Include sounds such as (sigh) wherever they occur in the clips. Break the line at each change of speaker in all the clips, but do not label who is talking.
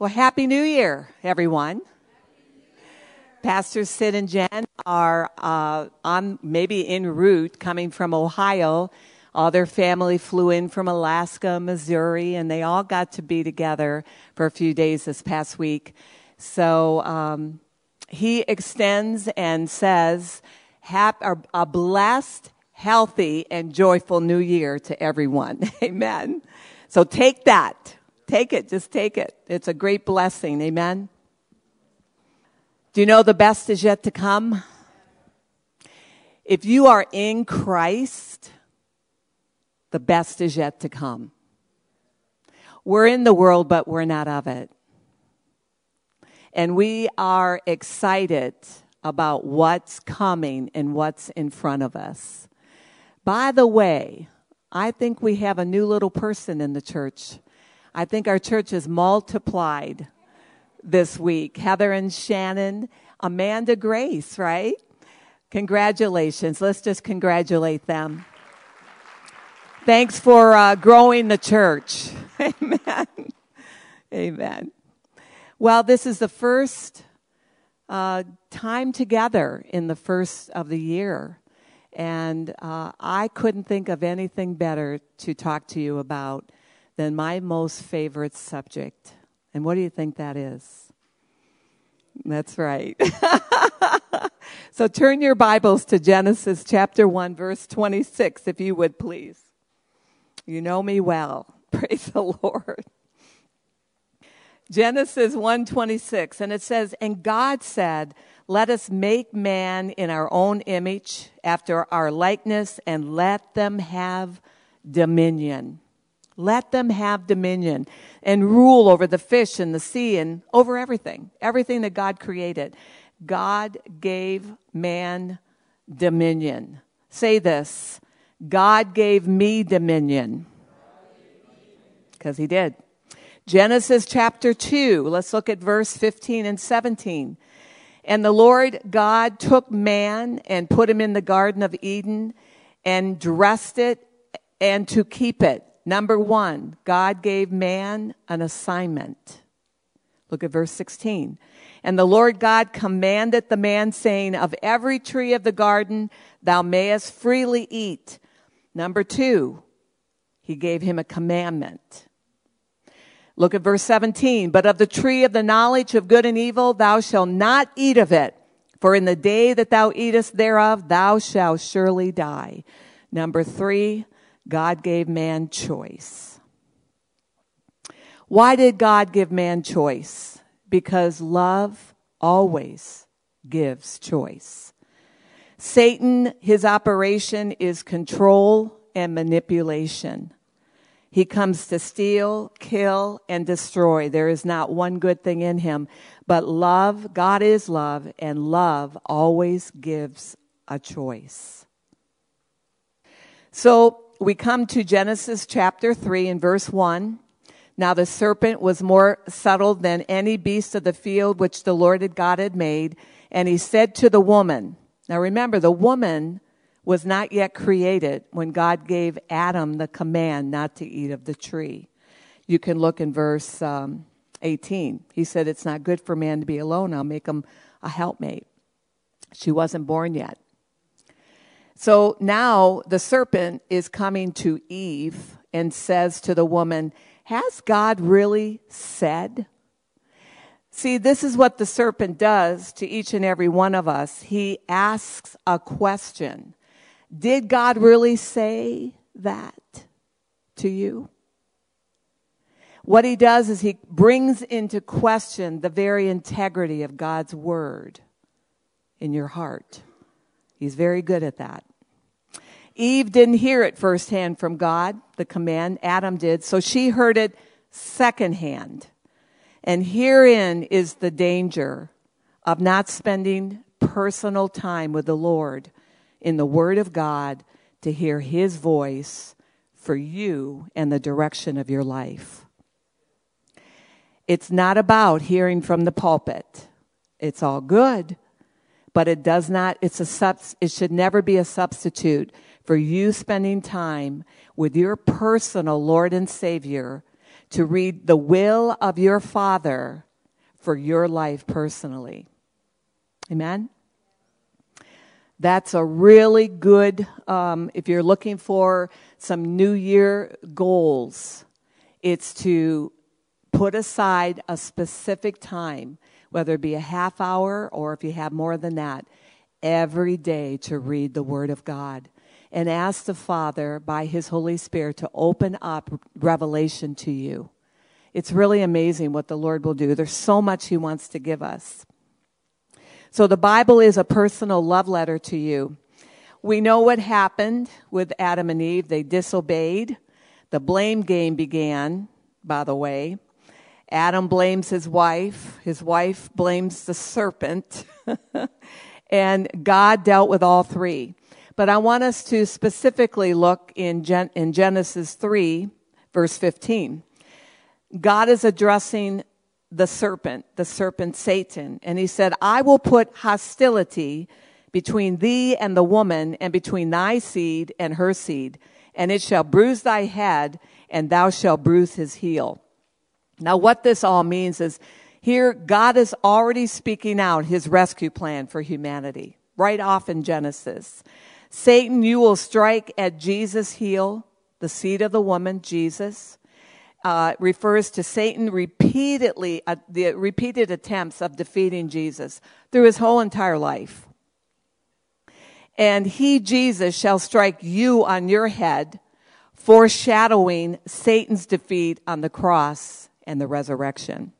Well, Happy New Year, everyone. Pastor Sid and Jen are uh, on maybe en route coming from Ohio. All their family flew in from Alaska, Missouri, and they all got to be together for a few days this past week. So um, he extends and says, a blessed, healthy, and joyful new year to everyone. (laughs) Amen. So take that. Take it. Just take it. It's a great blessing. Amen. Do you know the best is yet to come? If you are in Christ, the best is yet to come. We're in the world, but we're not of it. And we are excited about what's coming and what's in front of us. By the way, I think we have a new little person in the church. I think our church has multiplied this week. Heather and Shannon, Amanda Grace, right? Congratulations. Let's just congratulate them. Thanks for uh, growing the church. (laughs) Amen. Amen. Well, this is the first uh, time together in the first of the year. And uh, I couldn't think of anything better to talk to you about than my most favorite subject and what do you think that is? That's right. (laughs) so turn your Bibles to Genesis chapter 1, verse 26, if you would please. You know me well. (laughs) Praise the Lord. Genesis 1:26 and it says and God said let us make man in our own image after our likeness and let them have dominion let them have dominion and rule over the fish and the sea and over everything, everything that God created. God gave man dominion. Say this God gave me dominion. Because he did. Genesis chapter 2, let's look at verse 15 and 17. And the Lord God took man and put him in the Garden of Eden and dressed it and to keep it. Number one, God gave man an assignment. Look at verse 16. And the Lord God commanded the man, saying, Of every tree of the garden thou mayest freely eat. Number two, he gave him a commandment. Look at verse 17. But of the tree of the knowledge of good and evil thou shalt not eat of it, for in the day that thou eatest thereof thou shalt surely die. Number three, God gave man choice. Why did God give man choice? Because love always gives choice. Satan, his operation is control and manipulation. He comes to steal, kill, and destroy. There is not one good thing in him. But love, God is love, and love always gives a choice. So we come to Genesis chapter 3 and verse 1. Now the serpent was more subtle than any beast of the field which the Lord had God had made. And he said to the woman, now remember, the woman was not yet created when God gave Adam the command not to eat of the tree. You can look in verse um, 18. He said, It's not good for man to be alone. I'll make him a helpmate. She wasn't born yet. So now the serpent is coming to Eve and says to the woman, Has God really said? See, this is what the serpent does to each and every one of us. He asks a question Did God really say that to you? What he does is he brings into question the very integrity of God's word in your heart. He's very good at that. Eve didn't hear it firsthand from God, the command. Adam did. So she heard it secondhand. And herein is the danger of not spending personal time with the Lord in the Word of God to hear His voice for you and the direction of your life. It's not about hearing from the pulpit. It's all good, but it does not, it's a subs, it should never be a substitute for you spending time with your personal Lord and Savior to read the will of your Father for your life personally. Amen? That's a really good, um, if you're looking for some New Year goals, it's to put aside a specific time, whether it be a half hour or if you have more than that, every day to read the Word of God and ask the Father by His Holy Spirit to open up revelation to you. It's really amazing what the Lord will do. There's so much He wants to give us. So the Bible is a personal love letter to you. We know what happened with Adam and Eve. They disobeyed. The blame game began, by the way. Adam blames his wife. His wife blames the serpent. (laughs) and God dealt with all three. But I want us to specifically look in, Gen- in Genesis 3, verse 15. God is addressing the serpent, the serpent Satan, and he said, I will put hostility between thee and the woman, and between thy seed and her seed, and it shall bruise thy head, and thou shalt bruise his heel. Now, what this all means is here, God is already speaking out his rescue plan for humanity, right off in Genesis. Satan, you will strike at Jesus' heel, the seed of the woman, Jesus uh, refers to Satan repeatedly, uh, the repeated attempts of defeating Jesus through his whole entire life. And he, Jesus, shall strike you on your head, foreshadowing Satan's defeat on the cross and the resurrection.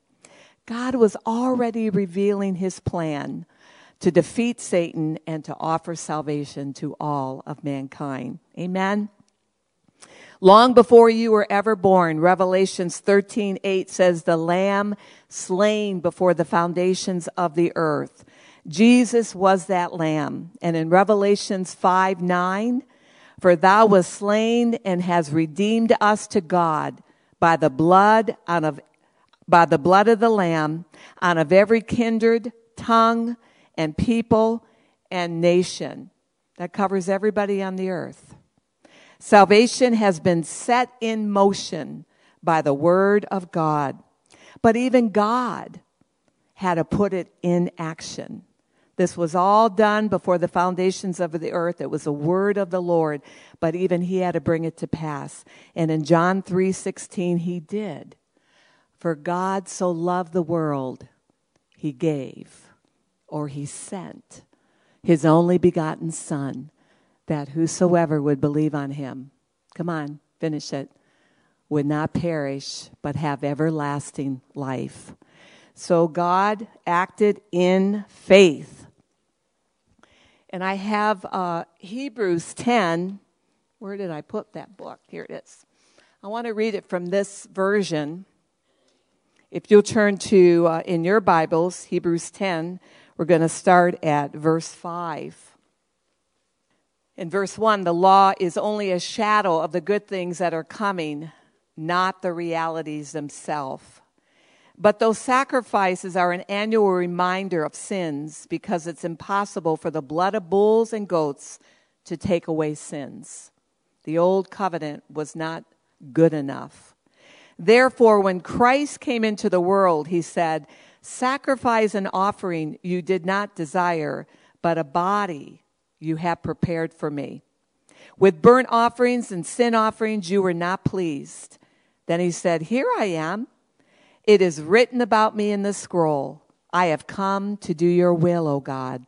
God was already revealing his plan to defeat Satan and to offer salvation to all of mankind. Amen. Long before you were ever born, Revelations 13, 8 says, the lamb slain before the foundations of the earth. Jesus was that lamb. And in Revelations 5, 9, for thou was slain and has redeemed us to God by the blood of, by the blood of the lamb out of every kindred, tongue, and people and nation. That covers everybody on the earth. Salvation has been set in motion by the word of God. But even God had to put it in action. This was all done before the foundations of the earth. It was the word of the Lord, but even he had to bring it to pass. And in John 3:16 he did. For God so loved the world, he gave or he sent his only begotten son that whosoever would believe on him, come on, finish it, would not perish, but have everlasting life. So God acted in faith. And I have uh, Hebrews 10. Where did I put that book? Here it is. I want to read it from this version. If you'll turn to, uh, in your Bibles, Hebrews 10, we're going to start at verse 5. In verse 1, the law is only a shadow of the good things that are coming, not the realities themselves. But those sacrifices are an annual reminder of sins because it's impossible for the blood of bulls and goats to take away sins. The old covenant was not good enough. Therefore, when Christ came into the world, he said, Sacrifice and offering you did not desire, but a body you have prepared for me. With burnt offerings and sin offerings you were not pleased. Then he said, Here I am. It is written about me in the scroll. I have come to do your will, O God.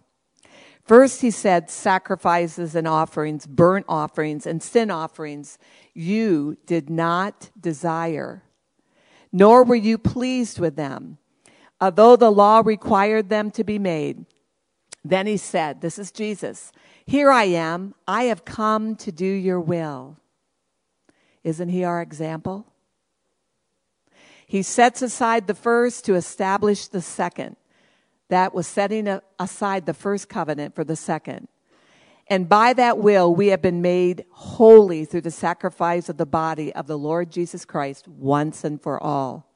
First, he said, sacrifices and offerings, burnt offerings and sin offerings, you did not desire, nor were you pleased with them, Uh, although the law required them to be made. Then he said, This is Jesus. Here I am. I have come to do your will. Isn't he our example? He sets aside the first to establish the second. That was setting aside the first covenant for the second. And by that will, we have been made holy through the sacrifice of the body of the Lord Jesus Christ once and for all.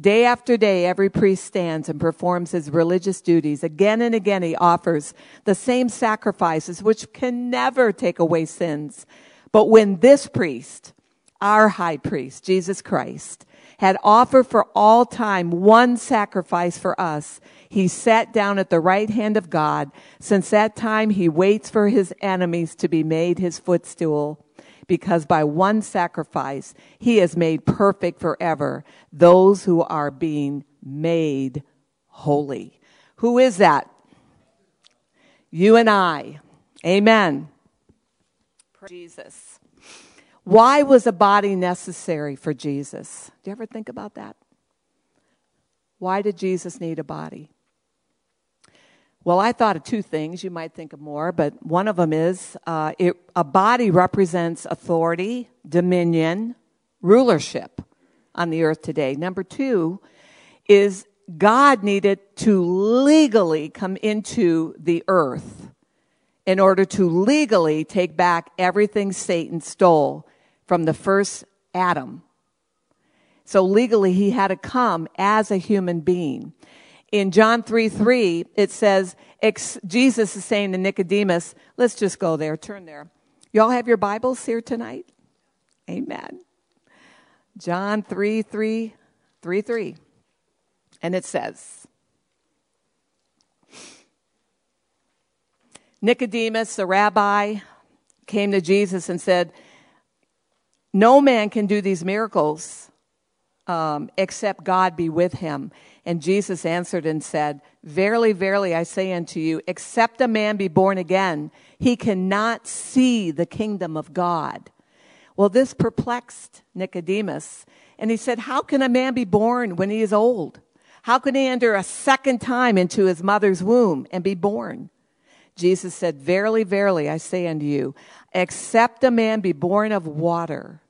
Day after day, every priest stands and performs his religious duties. Again and again, he offers the same sacrifices, which can never take away sins. But when this priest, our high priest, Jesus Christ, had offered for all time one sacrifice for us, he sat down at the right hand of God. Since that time, he waits for his enemies to be made his footstool. Because by one sacrifice, he has made perfect forever those who are being made holy. Who is that? You and I. Amen. Jesus. Why was a body necessary for Jesus? Do you ever think about that? Why did Jesus need a body? Well, I thought of two things. You might think of more, but one of them is uh, it, a body represents authority, dominion, rulership on the earth today. Number two is God needed to legally come into the earth in order to legally take back everything Satan stole from the first Adam. So legally, he had to come as a human being. In John 3 3, it says, Jesus is saying to Nicodemus, let's just go there, turn there. Y'all have your Bibles here tonight? Amen. John 3 3, 3 3. And it says, Nicodemus, the rabbi, came to Jesus and said, No man can do these miracles um, except God be with him. And Jesus answered and said, Verily, verily, I say unto you, except a man be born again, he cannot see the kingdom of God. Well, this perplexed Nicodemus. And he said, How can a man be born when he is old? How can he enter a second time into his mother's womb and be born? Jesus said, Verily, verily, I say unto you, except a man be born of water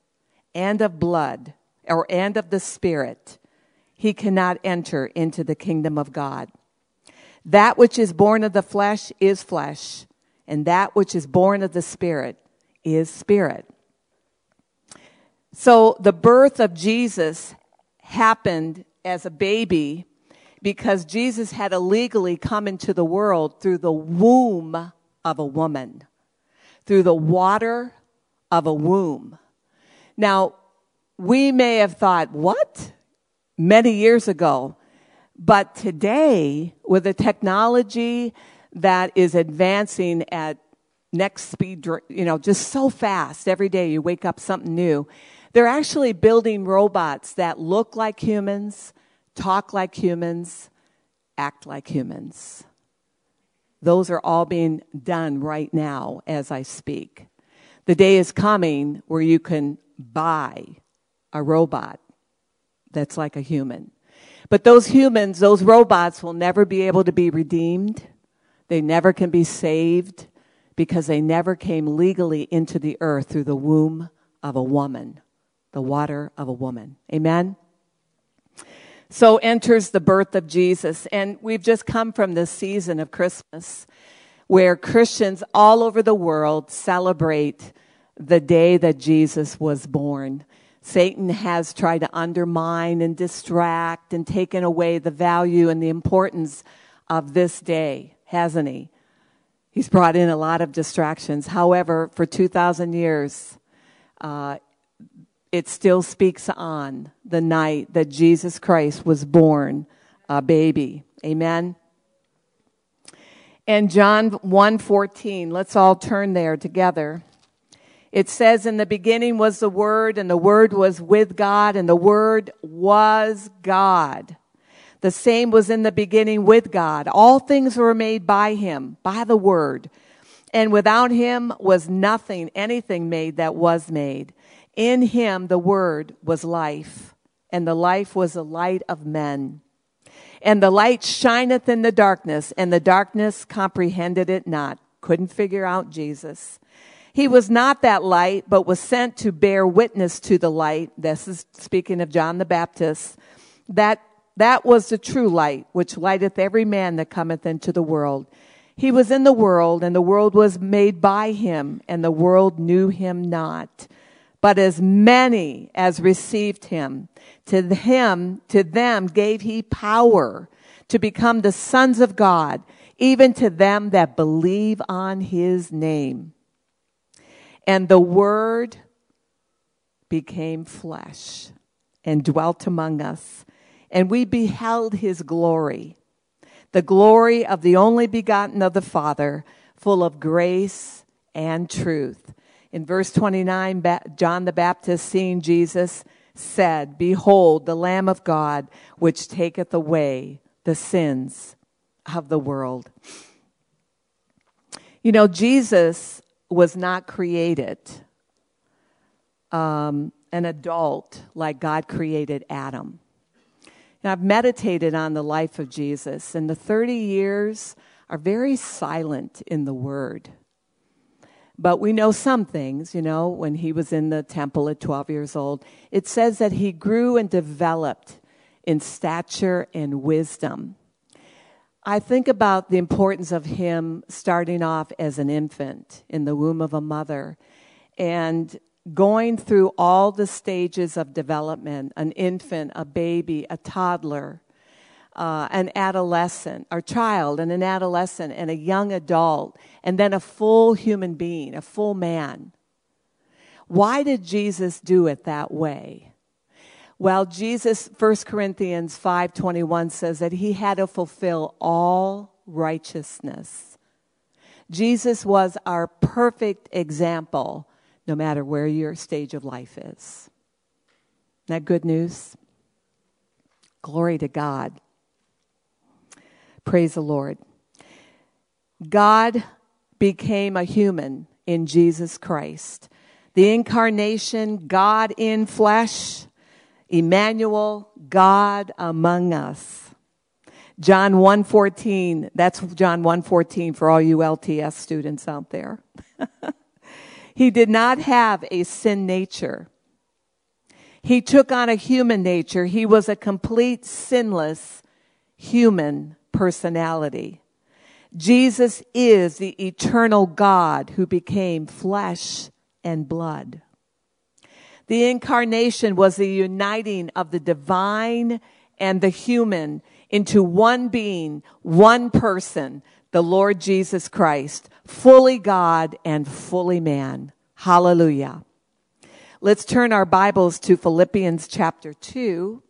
and of blood, or and of the Spirit, he cannot enter into the kingdom of God. That which is born of the flesh is flesh, and that which is born of the Spirit is spirit. So the birth of Jesus happened as a baby because Jesus had illegally come into the world through the womb of a woman, through the water of a womb. Now, we may have thought, what? Many years ago. But today, with the technology that is advancing at next speed, you know, just so fast, every day you wake up something new. They're actually building robots that look like humans, talk like humans, act like humans. Those are all being done right now as I speak. The day is coming where you can buy a robot that's like a human. But those humans, those robots will never be able to be redeemed. They never can be saved because they never came legally into the earth through the womb of a woman, the water of a woman. Amen? So enters the birth of Jesus. And we've just come from this season of Christmas where Christians all over the world celebrate the day that Jesus was born. Satan has tried to undermine and distract and taken away the value and the importance of this day, hasn't he? He's brought in a lot of distractions. However, for 2,000 years, uh, it still speaks on the night that Jesus Christ was born a baby. Amen. And John 1:14, let's all turn there together. It says in the beginning was the word and the word was with God and the word was God. The same was in the beginning with God. All things were made by him, by the word. And without him was nothing, anything made that was made. In him the word was life, and the life was the light of men. And the light shineth in the darkness, and the darkness comprehended it not. Couldn't figure out Jesus. He was not that light, but was sent to bear witness to the light. This is speaking of John the Baptist. That, that was the true light, which lighteth every man that cometh into the world. He was in the world, and the world was made by him, and the world knew him not. But as many as received him, to him, to them gave he power to become the sons of God, even to them that believe on his name. And the word became flesh and dwelt among us, and we beheld his glory, the glory of the only begotten of the Father, full of grace and truth. In verse 29, John the Baptist, seeing Jesus, said, Behold, the Lamb of God, which taketh away the sins of the world. You know, Jesus was not created um, an adult like God created Adam. And I've meditated on the life of Jesus, and the 30 years are very silent in the Word. But we know some things, you know, when he was in the temple at 12 years old, it says that he grew and developed in stature and wisdom. I think about the importance of him starting off as an infant in the womb of a mother and going through all the stages of development an infant, a baby, a toddler, uh, an adolescent, or child, and an adolescent, and a young adult, and then a full human being, a full man. Why did Jesus do it that way? Well, Jesus, 1 Corinthians 5:21 says that he had to fulfill all righteousness. Jesus was our perfect example no matter where your stage of life is. Isn't that good news? Glory to God. Praise the Lord. God became a human in Jesus Christ. The incarnation, God in flesh, Emmanuel, God among us. John 1:14, that's John 1:14 for all you LTS students out there. (laughs) he did not have a sin nature. He took on a human nature. He was a complete sinless human personality. Jesus is the eternal God who became flesh and blood. The incarnation was the uniting of the divine and the human into one being, one person, the Lord Jesus Christ, fully God and fully man. Hallelujah. Let's turn our Bibles to Philippians chapter 2.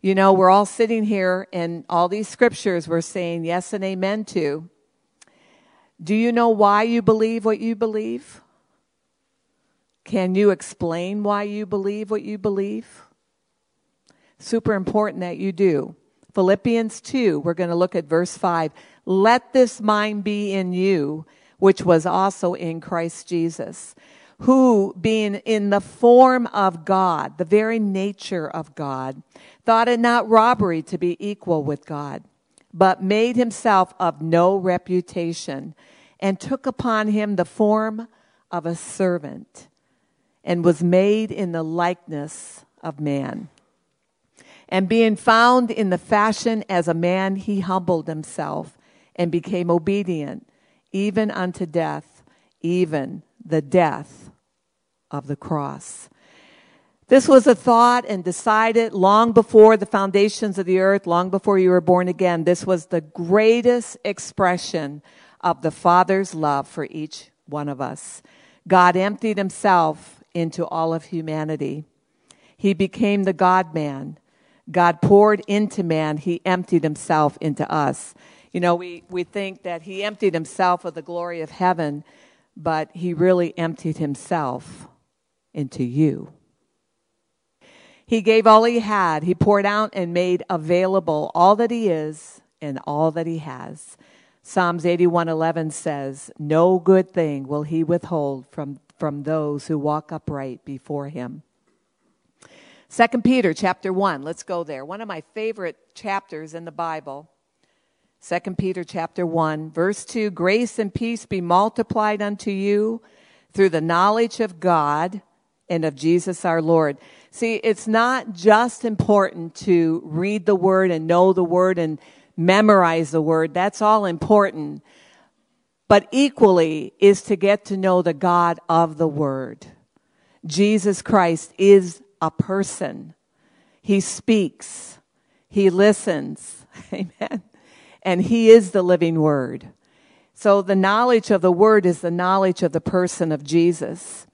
You know, we're all sitting here and all these scriptures we're saying yes and amen to. Do you know why you believe what you believe? Can you explain why you believe what you believe? Super important that you do. Philippians 2, we're going to look at verse 5. Let this mind be in you, which was also in Christ Jesus, who, being in the form of God, the very nature of God, thought it not robbery to be equal with God, but made himself of no reputation, and took upon him the form of a servant and was made in the likeness of man. And being found in the fashion as a man, he humbled himself and became obedient, even unto death, even the death of the cross. This was a thought and decided long before the foundations of the earth, long before you were born again. This was the greatest expression of the Father's love for each one of us. God emptied himself into all of humanity. He became the God man. God poured into man, he emptied himself into us. You know, we, we think that he emptied himself of the glory of heaven, but he really emptied himself into you. He gave all he had. He poured out and made available all that he is and all that he has. Psalms 81:11 says, "No good thing will he withhold from from those who walk upright before him. Second Peter chapter 1, let's go there. One of my favorite chapters in the Bible. Second Peter chapter 1, verse 2, grace and peace be multiplied unto you through the knowledge of God and of Jesus our Lord. See, it's not just important to read the word and know the word and memorize the word. That's all important but equally is to get to know the God of the Word. Jesus Christ is a person. He speaks. He listens. (laughs) Amen. And He is the living Word. So the knowledge of the Word is the knowledge of the person of Jesus.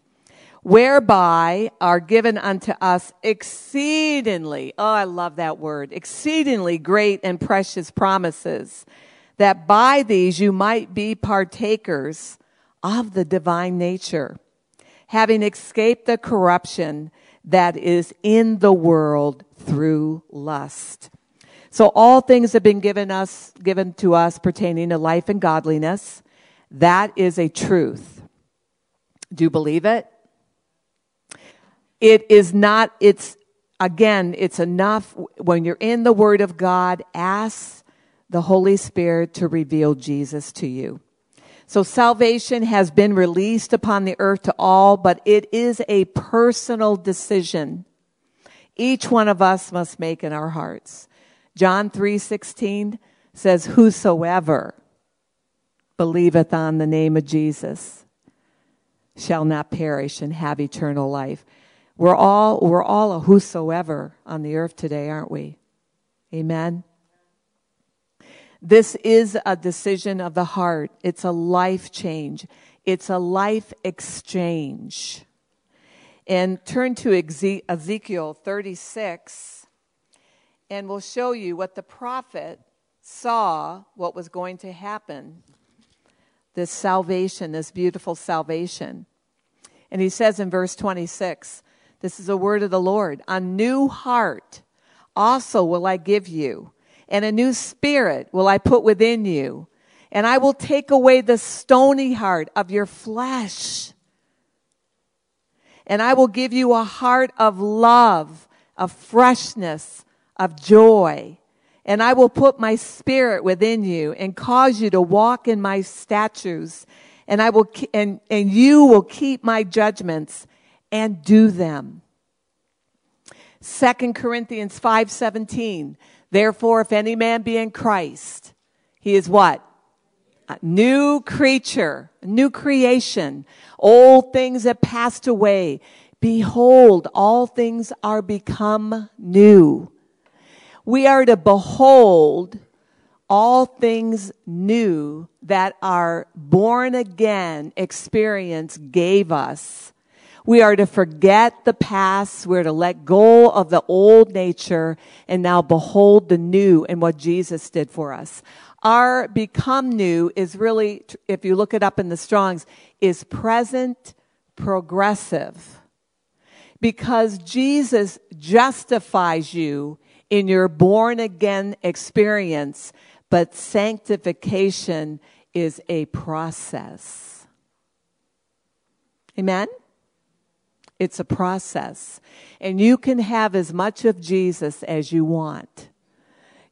whereby are given unto us exceedingly, oh, I love that word, exceedingly great and precious promises, that by these you might be partakers of the divine nature, having escaped the corruption that is in the world through lust. So all things have been given us, given to us pertaining to life and godliness. That is a truth. Do you believe it? It is not, it's, again, it's enough when you're in the Word of God, ask the Holy Spirit to reveal Jesus to you. So salvation has been released upon the earth to all, but it is a personal decision. Each one of us must make in our hearts. John 3:16 says whosoever believeth on the name of Jesus shall not perish and have eternal life. We're all, we're all a whosoever on the earth today, aren't we? Amen. This is a decision of the heart. It's a life change. It's a life exchange. And turn to Ezekiel 36, and we'll show you what the prophet saw what was going to happen. This salvation, this beautiful salvation. And he says in verse 26, this is a word of the Lord. A new heart also will I give you, and a new spirit will I put within you. And I will take away the stony heart of your flesh. And I will give you a heart of love, of freshness, of joy. And I will put my spirit within you and cause you to walk in my statutes. And I will, and, and you will keep my judgments and do them. Second Corinthians 5:17 Therefore if any man be in Christ he is what? A new creature new creation. Old things have passed away. Behold all things are become new. We are to behold all things new that our born again experience gave us we are to forget the past. We're to let go of the old nature and now behold the new and what Jesus did for us. Our become new is really, if you look it up in the Strongs, is present progressive. Because Jesus justifies you in your born again experience, but sanctification is a process. Amen? It's a process. And you can have as much of Jesus as you want.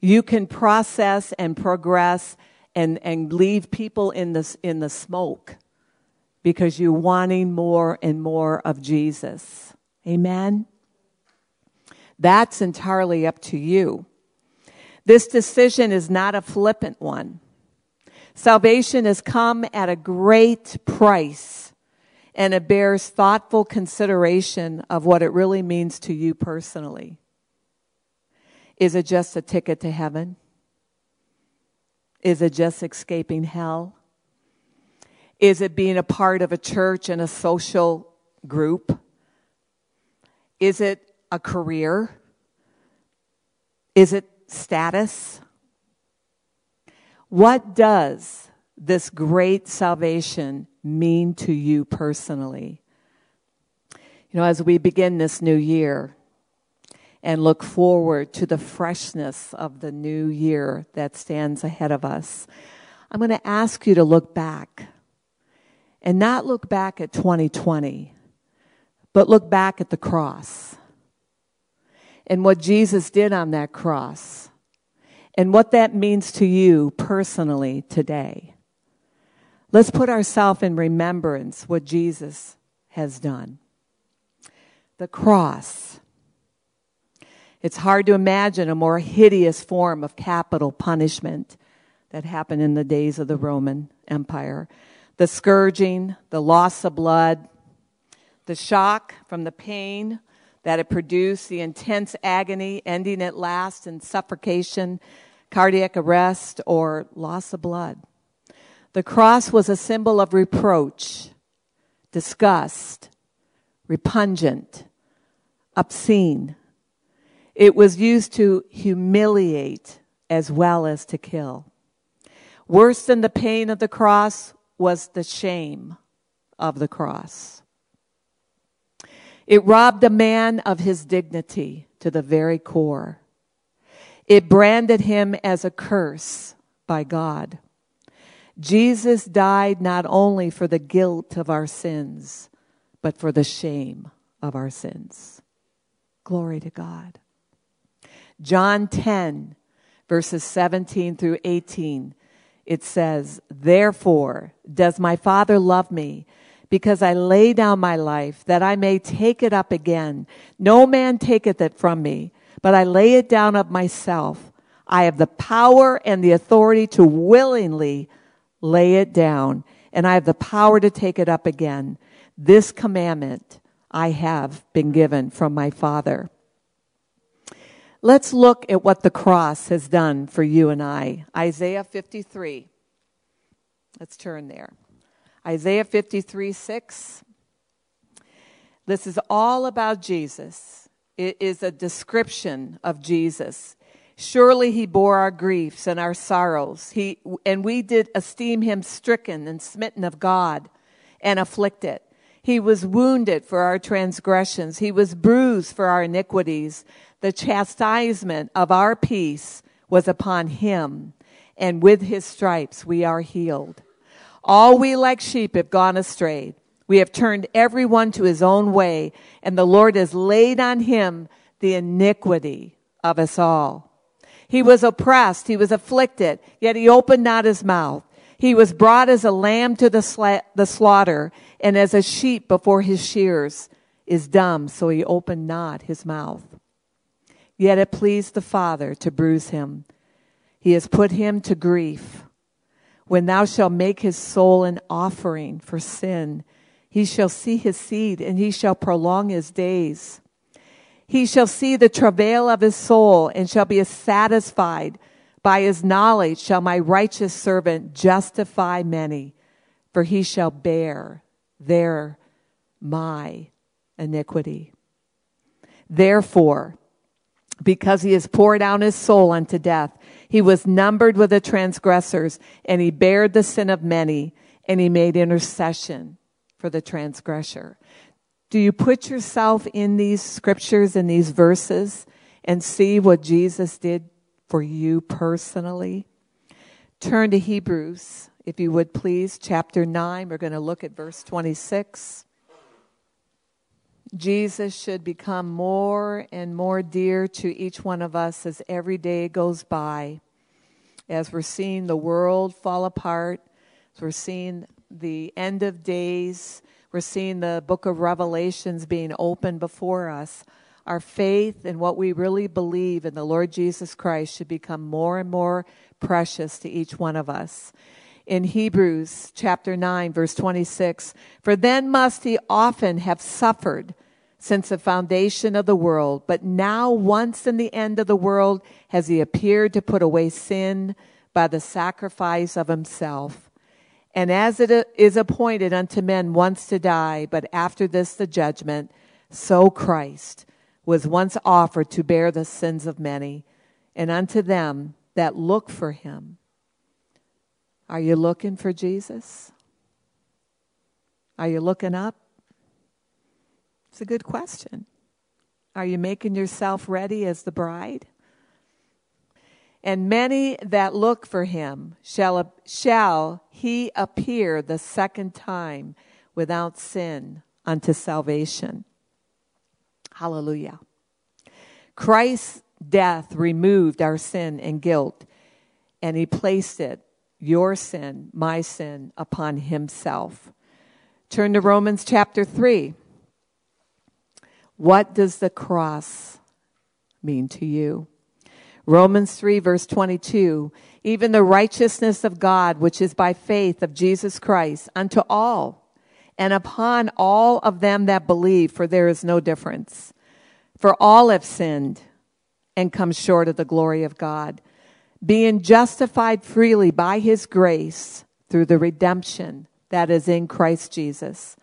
You can process and progress and, and leave people in the, in the smoke because you're wanting more and more of Jesus. Amen? That's entirely up to you. This decision is not a flippant one. Salvation has come at a great price and it bears thoughtful consideration of what it really means to you personally. Is it just a ticket to heaven? Is it just escaping hell? Is it being a part of a church and a social group? Is it a career? Is it status? What does this great salvation mean to you personally? You know, as we begin this new year and look forward to the freshness of the new year that stands ahead of us, I'm going to ask you to look back and not look back at 2020, but look back at the cross and what Jesus did on that cross and what that means to you personally today. Let's put ourselves in remembrance what Jesus has done. The cross. It's hard to imagine a more hideous form of capital punishment that happened in the days of the Roman Empire. The scourging, the loss of blood, the shock from the pain that it produced, the intense agony ending at last in suffocation, cardiac arrest, or loss of blood. The cross was a symbol of reproach, disgust, repugnant, obscene. It was used to humiliate as well as to kill. Worse than the pain of the cross was the shame of the cross. It robbed a man of his dignity to the very core. It branded him as a curse by God. Jesus died not only for the guilt of our sins, but for the shame of our sins. Glory to God. John 10, verses 17 through 18, it says, Therefore does my Father love me, because I lay down my life that I may take it up again. No man taketh it from me, but I lay it down of myself. I have the power and the authority to willingly lay it down, and I have the power to take it up again. This commandment I have been given from my Father. Let's look at what the cross has done for you and I. Isaiah 53. Let's turn there. Isaiah 53 6. This is all about Jesus. It is a description of Jesus. Surely he bore our griefs and our sorrows. He, and we did esteem him stricken and smitten of God and afflicted. He was wounded for our transgressions. He was bruised for our iniquities. The chastisement of our peace was upon him, and with his stripes we are healed. All we like sheep have gone astray. We have turned everyone to his own way, and the Lord has laid on him the iniquity of us all. He was oppressed, he was afflicted, yet he opened not his mouth. He was brought as a lamb to the, sla- the slaughter, and as a sheep before his shears is dumb, so he opened not his mouth. Yet it pleased the Father to bruise him. He has put him to grief. When thou shalt make his soul an offering for sin, he shall see his seed, and he shall prolong his days. He shall see the travail of his soul, and shall be satisfied. By his knowledge shall my righteous servant justify many, for he shall bear their my iniquity. Therefore, because he has poured out his soul unto death, he was numbered with the transgressors, and he bared the sin of many, and he made intercession for the transgressor. Do you put yourself in these scriptures and these verses and see what Jesus did for you personally? Turn to Hebrews, if you would please, chapter 9. We're going to look at verse 26. Jesus should become more and more dear to each one of us as every day goes by. As we're seeing the world fall apart, as we're seeing the end of days, we're seeing the book of Revelations being opened before us. Our faith and what we really believe in the Lord Jesus Christ should become more and more precious to each one of us. In Hebrews chapter 9, verse 26, for then must he often have suffered since the foundation of the world. But now, once in the end of the world, has he appeared to put away sin by the sacrifice of himself. And as it is appointed unto men once to die, but after this the judgment, so Christ was once offered to bear the sins of many, and unto them that look for him. Are you looking for Jesus? Are you looking up? It's a good question. Are you making yourself ready as the bride? And many that look for him shall, shall he appear the second time without sin unto salvation. Hallelujah. Christ's death removed our sin and guilt, and he placed it, your sin, my sin, upon himself. Turn to Romans chapter 3. What does the cross mean to you? Romans 3 verse 22. Even the righteousness of God, which is by faith of Jesus Christ, unto all, and upon all of them that believe, for there is no difference. For all have sinned and come short of the glory of God, being justified freely by his grace through the redemption that is in Christ Jesus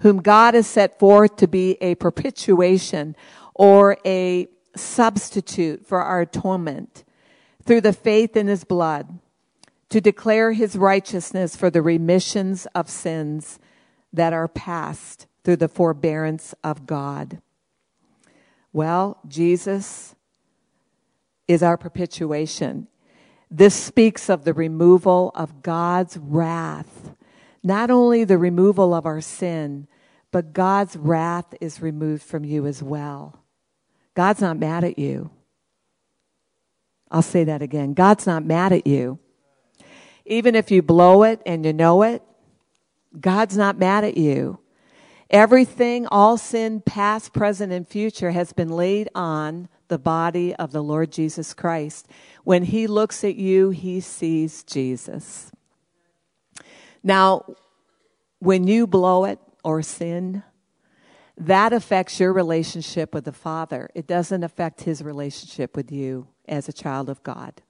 whom God has set forth to be a propitiation or a substitute for our atonement through the faith in his blood to declare his righteousness for the remissions of sins that are past through the forbearance of God. Well, Jesus is our propitiation. This speaks of the removal of God's wrath. Not only the removal of our sin, but God's wrath is removed from you as well. God's not mad at you. I'll say that again. God's not mad at you. Even if you blow it and you know it, God's not mad at you. Everything, all sin, past, present, and future, has been laid on the body of the Lord Jesus Christ. When he looks at you, he sees Jesus. Now, when you blow it or sin, that affects your relationship with the Father. It doesn't affect his relationship with you as a child of God.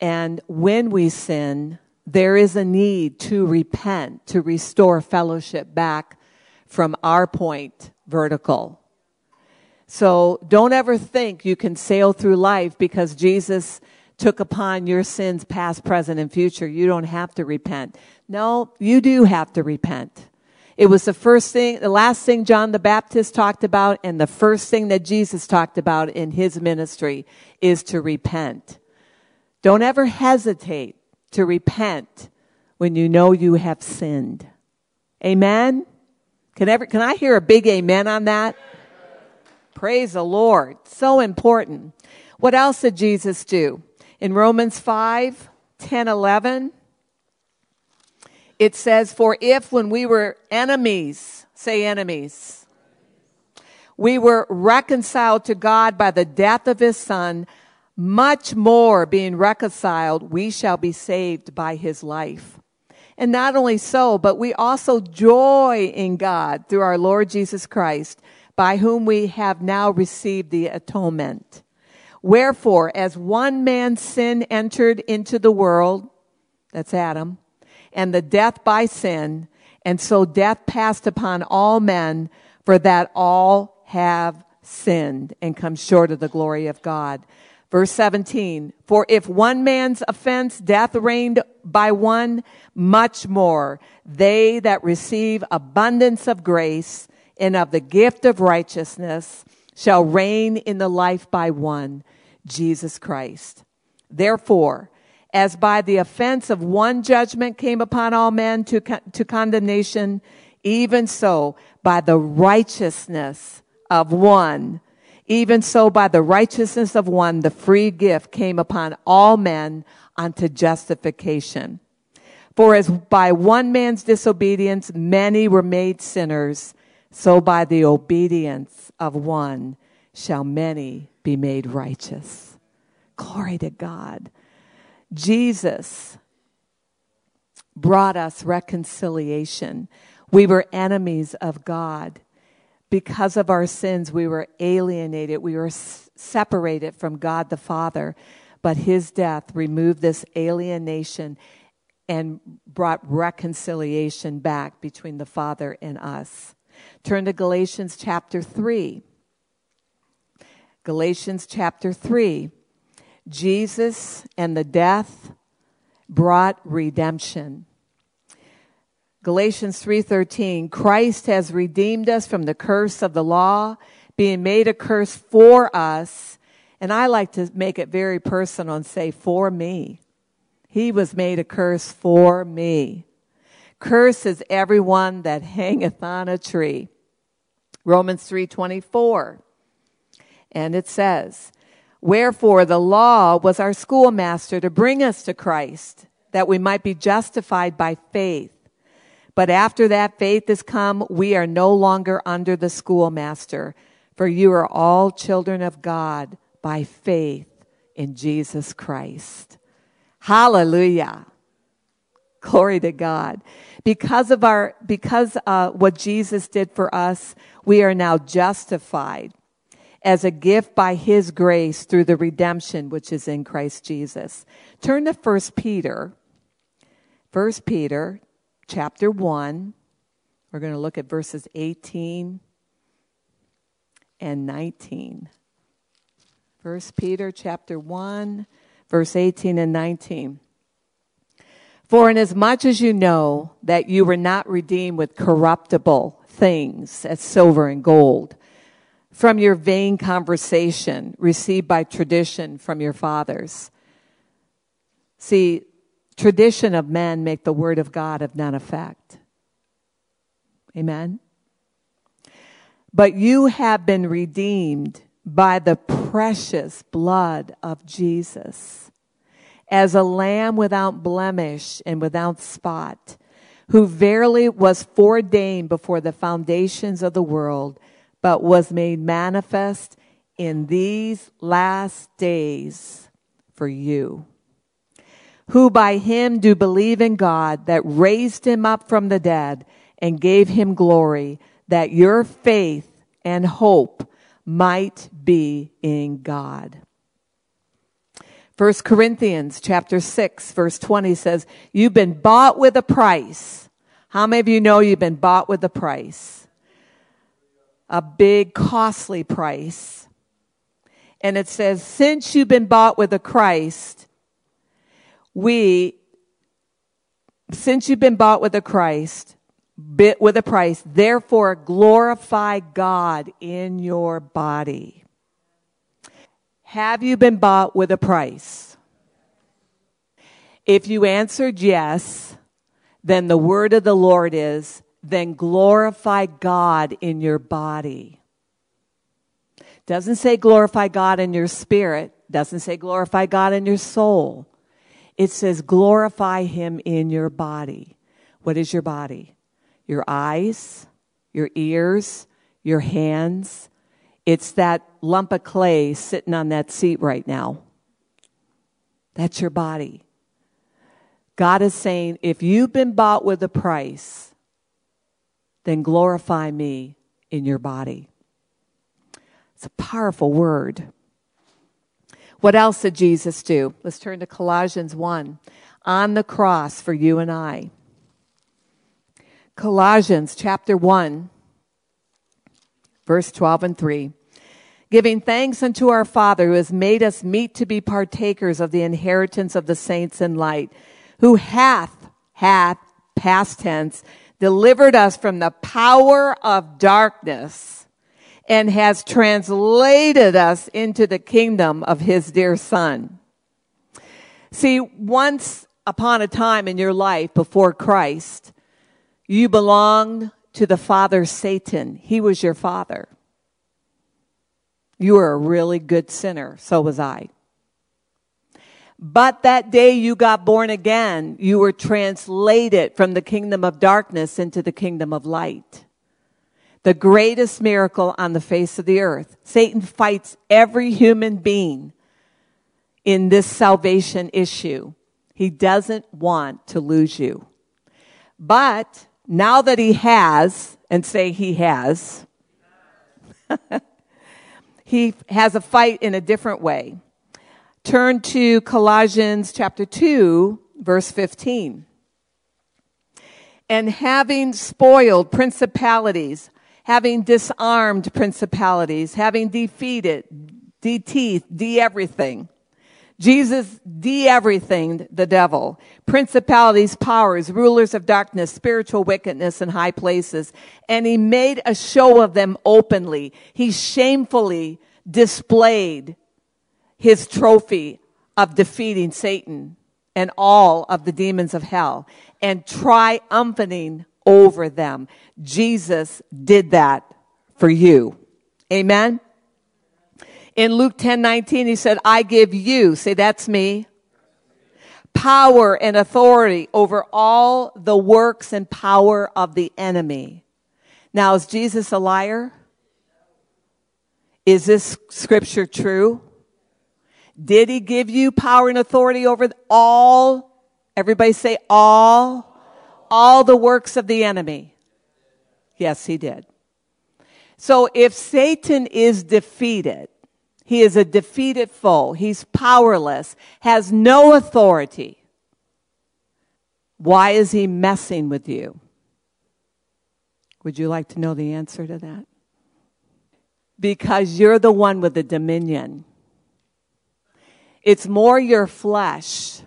And when we sin, there is a need to repent, to restore fellowship back from our point vertical. So don't ever think you can sail through life because Jesus took upon your sins past, present, and future. You don't have to repent. No, you do have to repent. It was the first thing, the last thing John the Baptist talked about, and the first thing that Jesus talked about in his ministry is to repent. Don't ever hesitate to repent when you know you have sinned. Amen? Can, ever, can I hear a big amen on that? Praise the Lord. So important. What else did Jesus do? In Romans 5, 10, 11, it says, For if when we were enemies, say enemies, we were reconciled to God by the death of his son, much more being reconciled, we shall be saved by his life. And not only so, but we also joy in God through our Lord Jesus Christ, by whom we have now received the atonement. Wherefore, as one man's sin entered into the world, that's Adam, and the death by sin, and so death passed upon all men, for that all have sinned and come short of the glory of God. Verse 17, for if one man's offense, death reigned by one, much more they that receive abundance of grace and of the gift of righteousness shall reign in the life by one, Jesus Christ. Therefore, as by the offense of one judgment came upon all men to, to condemnation, even so by the righteousness of one even so, by the righteousness of one, the free gift came upon all men unto justification. For as by one man's disobedience many were made sinners, so by the obedience of one shall many be made righteous. Glory to God. Jesus brought us reconciliation. We were enemies of God because of our sins, we were alienated. We were separated from God the Father. But his death removed this alienation and brought reconciliation back between the Father and us. Turn to Galatians chapter 3. Galatians chapter 3. Jesus and the death brought redemption. Galatians 3:13 Christ has redeemed us from the curse of the law being made a curse for us. And I like to make it very personal and say for me. He was made a curse for me. Curse is everyone that hangeth on a tree. Romans 3:24 and it says wherefore the law was our schoolmaster to bring us to Christ that we might be justified by faith but after that faith has come, we are no longer under the schoolmaster, for you are all children of God by faith in Jesus Christ. Hallelujah. Glory to God. Because of our, because uh, what Jesus did for us, we are now justified as a gift by his grace through the redemption which is in Christ Jesus. Turn to 1 Peter. 1 Peter chapter 1. We're going to look at verses 18 and 19. 1 Peter chapter 1, verse 18 and 19. For inasmuch as you know that you were not redeemed with corruptible things as silver and gold from your vain conversation received by tradition from your fathers. See, tradition of men make the word of God of none effect. Amen. But you have been redeemed by the precious blood of Jesus as a lamb without blemish and without spot, who verily was foreordained before the foundations of the world, but was made manifest in these last days for you. Who by him do believe in God that raised him up from the dead and gave him glory, that your faith and hope might be in God. 1 Corinthians chapter 6 verse 20 says, you've been bought with a price. How many of you know you've been bought with a price? A big costly price. And it says, since you've been bought with a Christ, we, since you've been bought with a Christ, bit with a price. Therefore, glorify God in your body. Have you been bought with a price? If you answered yes, then the word of the Lord is, then glorify God in your body. Doesn't say glorify God in your spirit, doesn't say glorify God in your soul. It says glorify him in your body. What is your body? your eyes, your ears, your hands. It's that lump of clay sitting on that seat right now. That's your body. God is saying, if you've been bought with a price, then glorify me in your body. It's a powerful word. What else did Jesus do? Let's turn to Colossians 1. On the cross for you and I. Colossians chapter 1, verse 12 and 3. Giving thanks unto our Father who has made us meet to be partakers of the inheritance of the saints in light, who hath, hath, past tense, delivered us from the power of darkness and has translated us into the kingdom of his dear son. See, once upon a time in your life before Christ, you belonged to the father Satan. He was your father. You were a really good sinner. So was I. But that day you got born again, you were translated from the kingdom of darkness into the kingdom of light. The greatest miracle on the face of the earth. Satan fights every human being in this salvation issue. He doesn't want to lose you. But now that he has, and say he has, (laughs) he has a fight in a different way. Turn to Colossians chapter 2, verse 15. And having spoiled principalities, having disarmed principalities, having defeated, de-teeth, de-everything, Jesus de everything the devil, principalities, powers, rulers of darkness, spiritual wickedness in high places, and he made a show of them openly. He shamefully displayed his trophy of defeating Satan and all of the demons of hell and triumphing over them. Jesus did that for you. Amen. In Luke 10 19, he said, I give you, say that's me, power and authority over all the works and power of the enemy. Now, is Jesus a liar? Is this scripture true? Did he give you power and authority over all, everybody say all, all the works of the enemy? Yes, he did. So if Satan is defeated, he is a defeated foe. He's powerless, has no authority. Why is he messing with you? Would you like to know the answer to that? Because you're the one with the dominion. It's more your flesh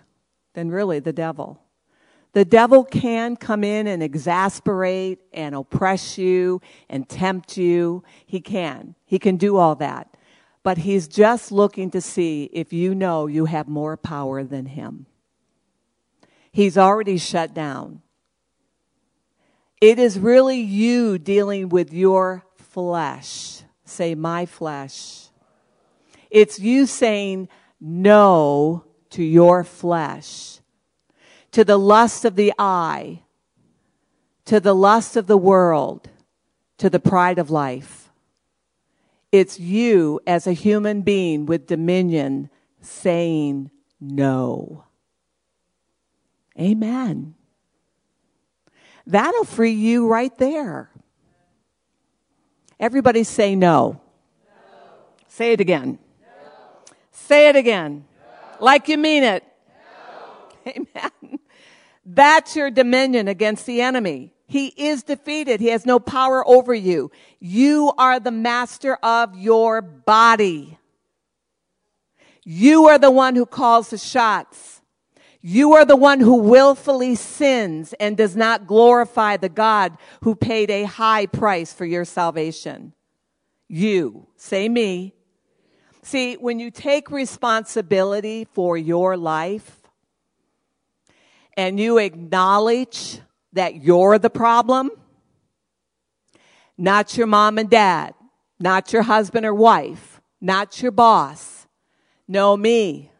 than really the devil. The devil can come in and exasperate and oppress you and tempt you. He can. He can do all that. But he's just looking to see if you know you have more power than him. He's already shut down. It is really you dealing with your flesh. Say, my flesh. It's you saying no to your flesh, to the lust of the eye, to the lust of the world, to the pride of life. It's you as a human being with dominion saying no. Amen. That'll free you right there. Everybody say no. no. Say it again. No. Say it again. No. Like you mean it. (laughs) Amen. That's your dominion against the enemy. He is defeated. He has no power over you. You are the master of your body. You are the one who calls the shots. You are the one who willfully sins and does not glorify the God who paid a high price for your salvation. You, say me. See, when you take responsibility for your life and you acknowledge that you're the problem, not your mom and dad, not your husband or wife, not your boss, no me.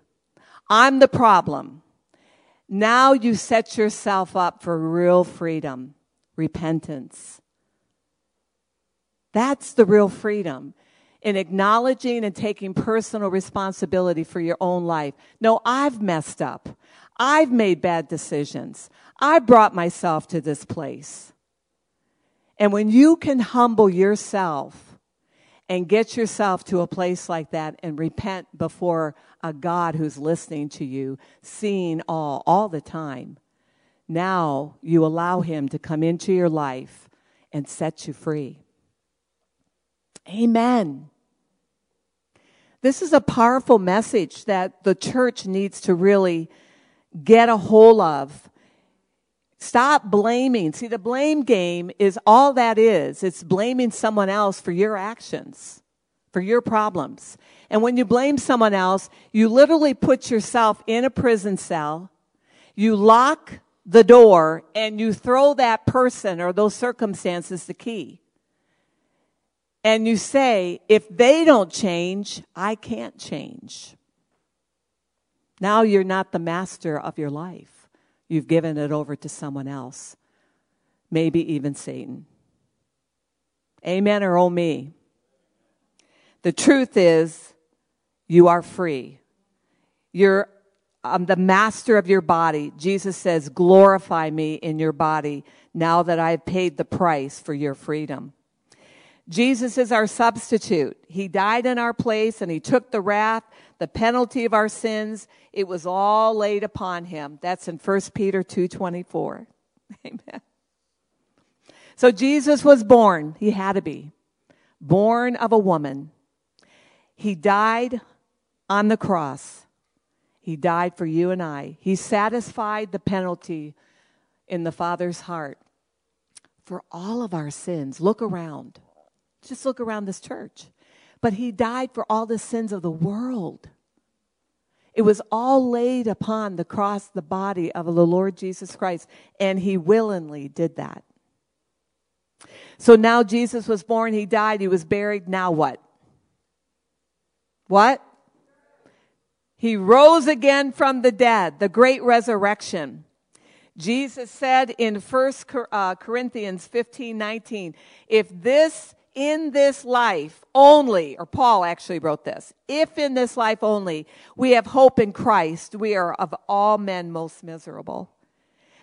I'm the problem. Now you set yourself up for real freedom, repentance. That's the real freedom in acknowledging and taking personal responsibility for your own life. No, I've messed up. I've made bad decisions. I brought myself to this place. And when you can humble yourself and get yourself to a place like that and repent before a God who's listening to you, seeing all, all the time. Now you allow Him to come into your life and set you free. Amen. This is a powerful message that the church needs to really get a hold of Stop blaming. See, the blame game is all that is. It's blaming someone else for your actions, for your problems. And when you blame someone else, you literally put yourself in a prison cell. You lock the door and you throw that person or those circumstances the key. And you say, if they don't change, I can't change. Now you're not the master of your life. You've given it over to someone else, maybe even Satan. Amen or oh me. The truth is, you are free. You're I'm the master of your body. Jesus says, glorify me in your body now that I've paid the price for your freedom. Jesus is our substitute. He died in our place and he took the wrath the penalty of our sins, it was all laid upon him. That's in 1 Peter 2:24. (laughs) Amen. So Jesus was born, he had to be born of a woman. He died on the cross. He died for you and I. He satisfied the penalty in the Father's heart for all of our sins. Look around. Just look around this church but he died for all the sins of the world. It was all laid upon the cross, the body of the Lord Jesus Christ, and he willingly did that. So now Jesus was born, he died, he was buried. Now what? What? He rose again from the dead, the great resurrection. Jesus said in 1 uh, Corinthians 15 19, if this in this life only, or Paul actually wrote this, if in this life only we have hope in Christ, we are of all men most miserable.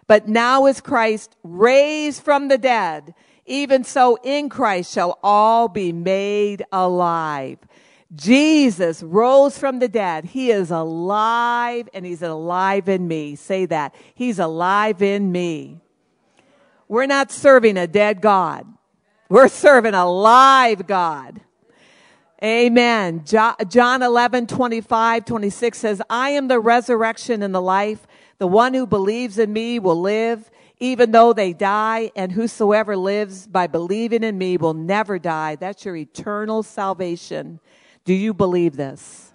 But now is Christ raised from the dead, even so in Christ shall all be made alive. Jesus rose from the dead. He is alive and he's alive in me. Say that. He's alive in me. We're not serving a dead God. We're serving a live God. Amen. John 11, 25, 26 says, I am the resurrection and the life. The one who believes in me will live even though they die, and whosoever lives by believing in me will never die. That's your eternal salvation. Do you believe this?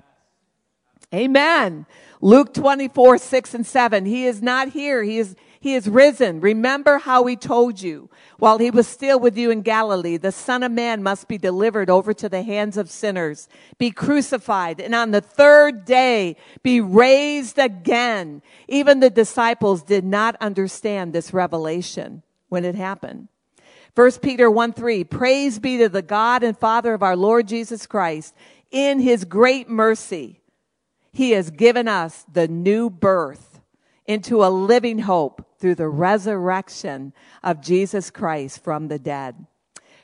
Amen. Luke 24, 6 and 7. He is not here. He is, he is risen. Remember how he told you while he was still with you in Galilee, the son of man must be delivered over to the hands of sinners, be crucified, and on the third day be raised again. Even the disciples did not understand this revelation when it happened. 1 Peter 1 3, praise be to the God and Father of our Lord Jesus Christ. In his great mercy, he has given us the new birth into a living hope through the resurrection of Jesus Christ from the dead.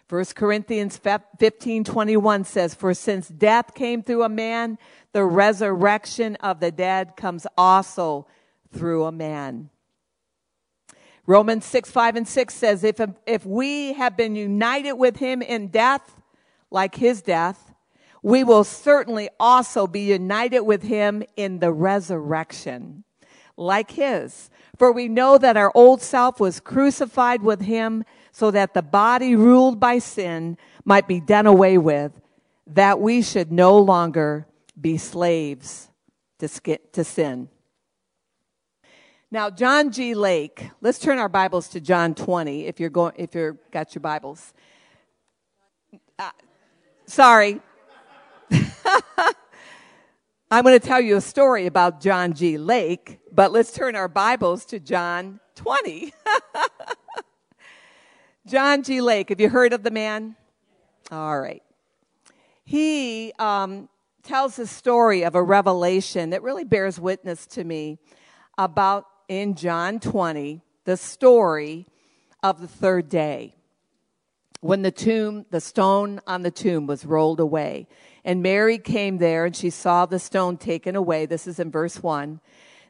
1 Corinthians 15 21 says, For since death came through a man, the resurrection of the dead comes also through a man. Romans 6 5 and 6 says, If, if we have been united with him in death, like his death, we will certainly also be united with him in the resurrection, like his. For we know that our old self was crucified with him so that the body ruled by sin might be done away with, that we should no longer be slaves to, sin. Now, John G. Lake, let's turn our Bibles to John 20 if you're going, if you're got your Bibles. Uh, sorry, I'm going to tell you a story about John G. Lake, but let's turn our Bibles to John 20. (laughs) John G. Lake, have you heard of the man? All right. He um, tells a story of a revelation that really bears witness to me about in John 20, the story of the third day when the tomb, the stone on the tomb was rolled away. And Mary came there and she saw the stone taken away. This is in verse 1.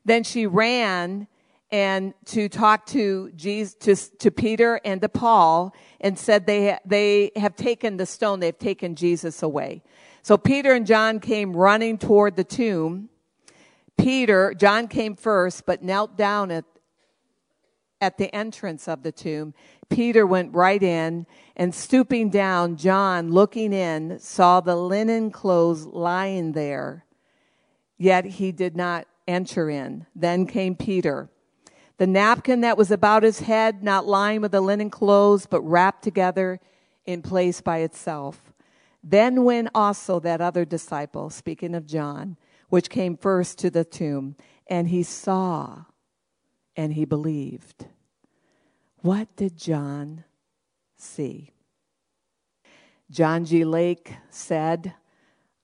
Then she ran and to talk to Jesus, to, to Peter and to Paul and said they, they have taken the stone, they've taken Jesus away. So Peter and John came running toward the tomb. Peter, John came first, but knelt down at, at the entrance of the tomb. Peter went right in and stooping down, John, looking in, saw the linen clothes lying there. Yet he did not enter in. Then came Peter. The napkin that was about his head, not lying with the linen clothes, but wrapped together in place by itself. Then went also that other disciple, speaking of John, which came first to the tomb, and he saw and he believed. What did John see? John G. Lake said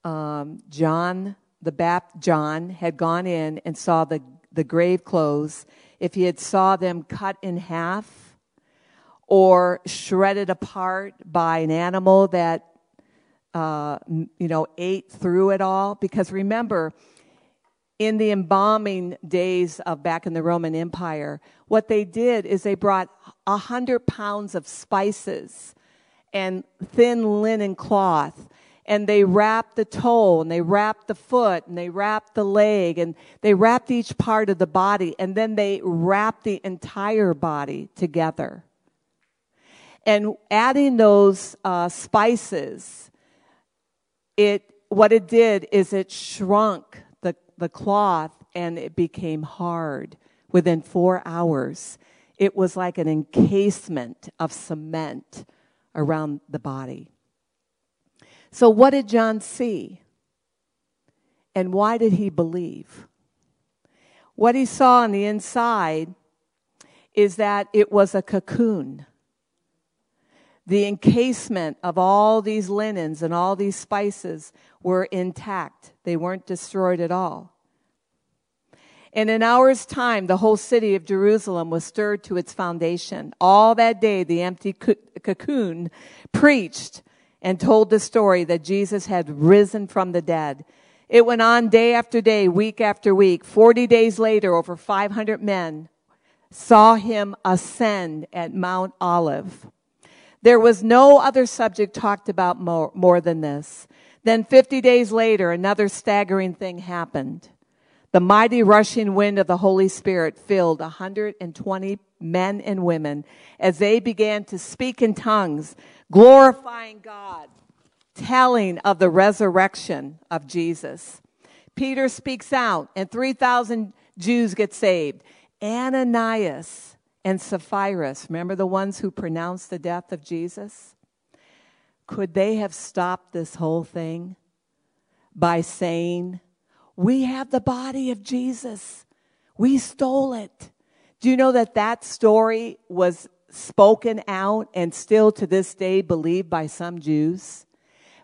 um, John the Baptist John had gone in and saw the, the grave clothes. If he had saw them cut in half or shredded apart by an animal that uh, you know ate through it all, because remember in the embalming days of back in the Roman Empire, what they did is they brought a hundred pounds of spices and thin linen cloth and they wrapped the toe and they wrapped the foot and they wrapped the leg and they wrapped each part of the body and then they wrapped the entire body together. And adding those uh, spices, it what it did is it shrunk the, the cloth and it became hard within four hours. It was like an encasement of cement around the body. So, what did John see? And why did he believe? What he saw on the inside is that it was a cocoon. The encasement of all these linens and all these spices were intact, they weren't destroyed at all. In an hour's time, the whole city of Jerusalem was stirred to its foundation. All that day, the empty cocoon preached and told the story that Jesus had risen from the dead. It went on day after day, week after week. Forty days later, over 500 men saw him ascend at Mount Olive. There was no other subject talked about more, more than this. Then 50 days later, another staggering thing happened. The mighty rushing wind of the Holy Spirit filled 120 men and women as they began to speak in tongues, glorifying God, telling of the resurrection of Jesus. Peter speaks out, and 3,000 Jews get saved. Ananias and Sapphira, remember the ones who pronounced the death of Jesus? Could they have stopped this whole thing by saying, we have the body of Jesus. We stole it. Do you know that that story was spoken out and still to this day believed by some Jews?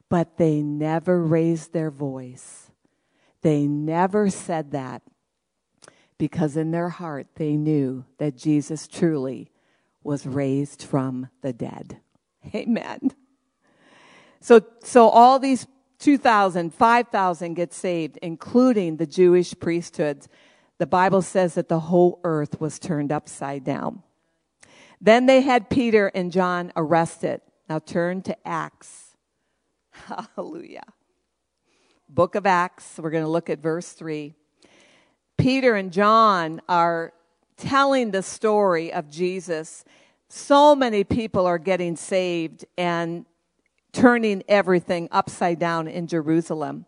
But they never raised their voice. They never said that because in their heart they knew that Jesus truly was raised from the dead. Amen. So, so all these 2,000, 5,000 get saved, including the Jewish priesthoods. The Bible says that the whole earth was turned upside down. Then they had Peter and John arrested. Now turn to Acts. (laughs) Hallelujah. Book of Acts, we're going to look at verse 3. Peter and John are telling the story of Jesus. So many people are getting saved, and turning everything upside down in Jerusalem.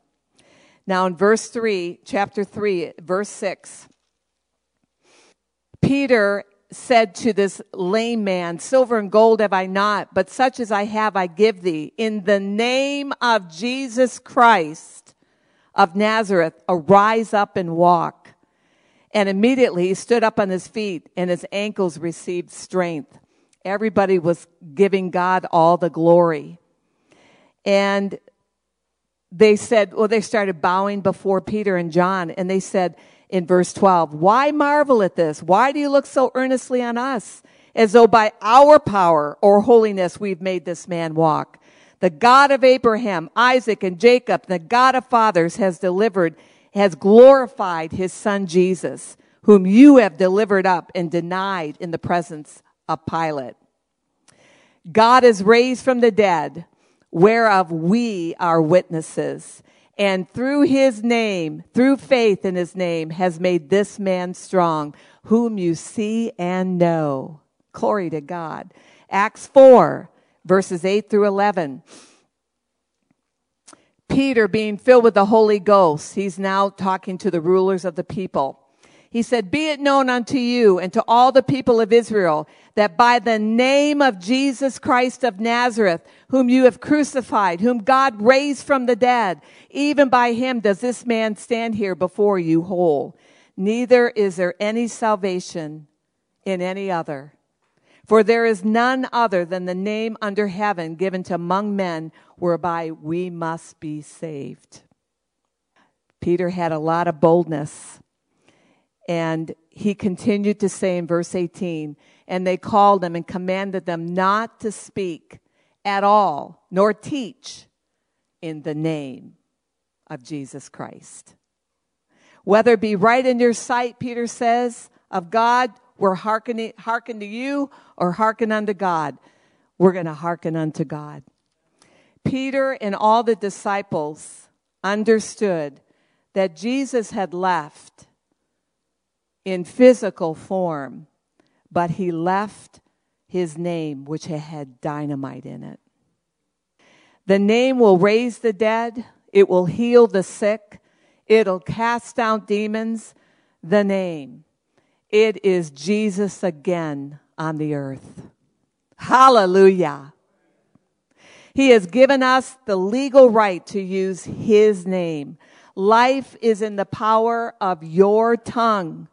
Now, in verse 3, chapter 3, verse 6, Peter said to this lame man, Silver and gold have I not, but such as I have I give thee. In the name of Jesus Christ of Nazareth, arise up and walk. And immediately he stood up on his feet, and his ankles received strength. Everybody was giving God all the glory. And they said, well, they started bowing before Peter and John, and they said in verse 12, Why marvel at this? Why do you look so earnestly on us, as though by our power or holiness we've made this man walk? The God of Abraham, Isaac, and Jacob, the God of fathers, has delivered, has glorified his son Jesus, whom you have delivered up and denied in the presence of Pilate. God is raised from the dead whereof we are witnesses. And through his name, through faith in his name, has made this man strong, whom you see and know. Glory to God. Acts 4, verses 8 through 11. Peter, being filled with the Holy Ghost, he's now talking to the rulers of the people. He said, Be it known unto you and to all the people of Israel that by the name of Jesus Christ of Nazareth, whom you have crucified, whom God raised from the dead, even by him does this man stand here before you whole. Neither is there any salvation in any other. For there is none other than the name under heaven given to among men whereby we must be saved. Peter had a lot of boldness. And he continued to say in verse 18, and they called them and commanded them not to speak at all, nor teach in the name of Jesus Christ. Whether it be right in your sight, Peter says, of God, we're hearkening, hearken to you or hearken unto God. We're going to hearken unto God. Peter and all the disciples understood that Jesus had left in physical form, but he left his name, which had dynamite in it. The name will raise the dead, it will heal the sick, it'll cast out demons. The name. It is Jesus again on the earth. Hallelujah. He has given us the legal right to use His name. Life is in the power of your tongue.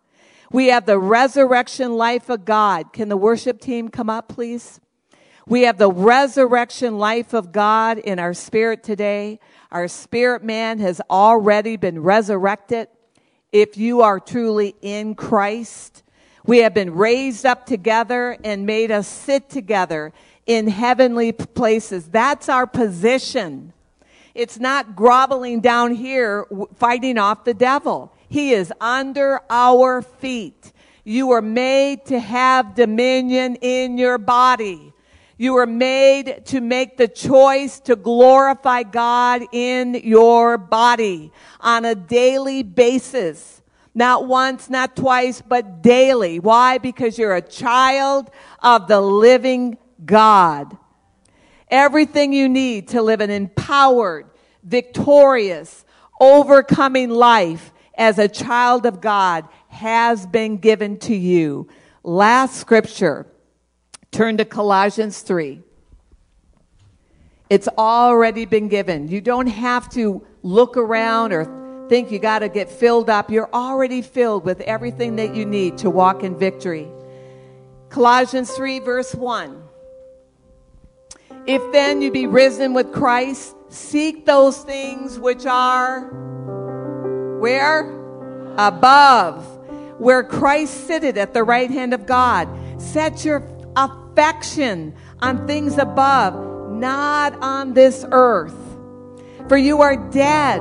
We have the resurrection life of God. Can the worship team come up, please? We have the resurrection life of God in our spirit today. Our spirit man has already been resurrected. If you are truly in Christ, we have been raised up together and made us sit together in heavenly places. That's our position. It's not groveling down here fighting off the devil. He is under our feet. You are made to have dominion in your body. You were made to make the choice to glorify God in your body on a daily basis. Not once, not twice, but daily. Why? Because you're a child of the living God. Everything you need to live an empowered, victorious, overcoming life as a child of God has been given to you. Last scripture. Turn to Colossians 3. It's already been given. You don't have to look around or think you got to get filled up. You're already filled with everything that you need to walk in victory. Colossians 3, verse 1. If then you be risen with Christ, seek those things which are where? Above, where Christ sitteth at the right hand of God. Set your affection on things above, not on this earth. For you are dead,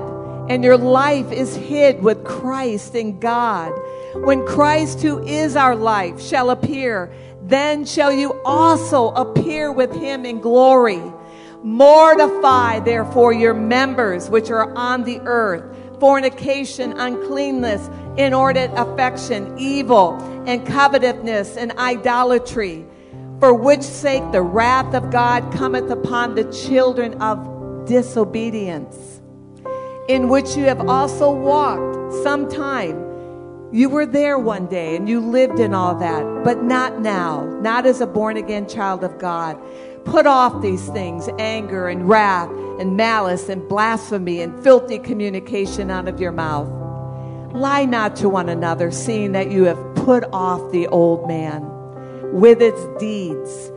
and your life is hid with Christ in God. When Christ, who is our life, shall appear, then shall you also appear with him in glory. Mortify, therefore, your members which are on the earth fornication, uncleanness, inordinate affection, evil, and covetousness, and idolatry, for which sake the wrath of God cometh upon the children of disobedience, in which you have also walked sometime. You were there one day and you lived in all that, but not now, not as a born again child of God. Put off these things anger and wrath and malice and blasphemy and filthy communication out of your mouth. Lie not to one another, seeing that you have put off the old man with its deeds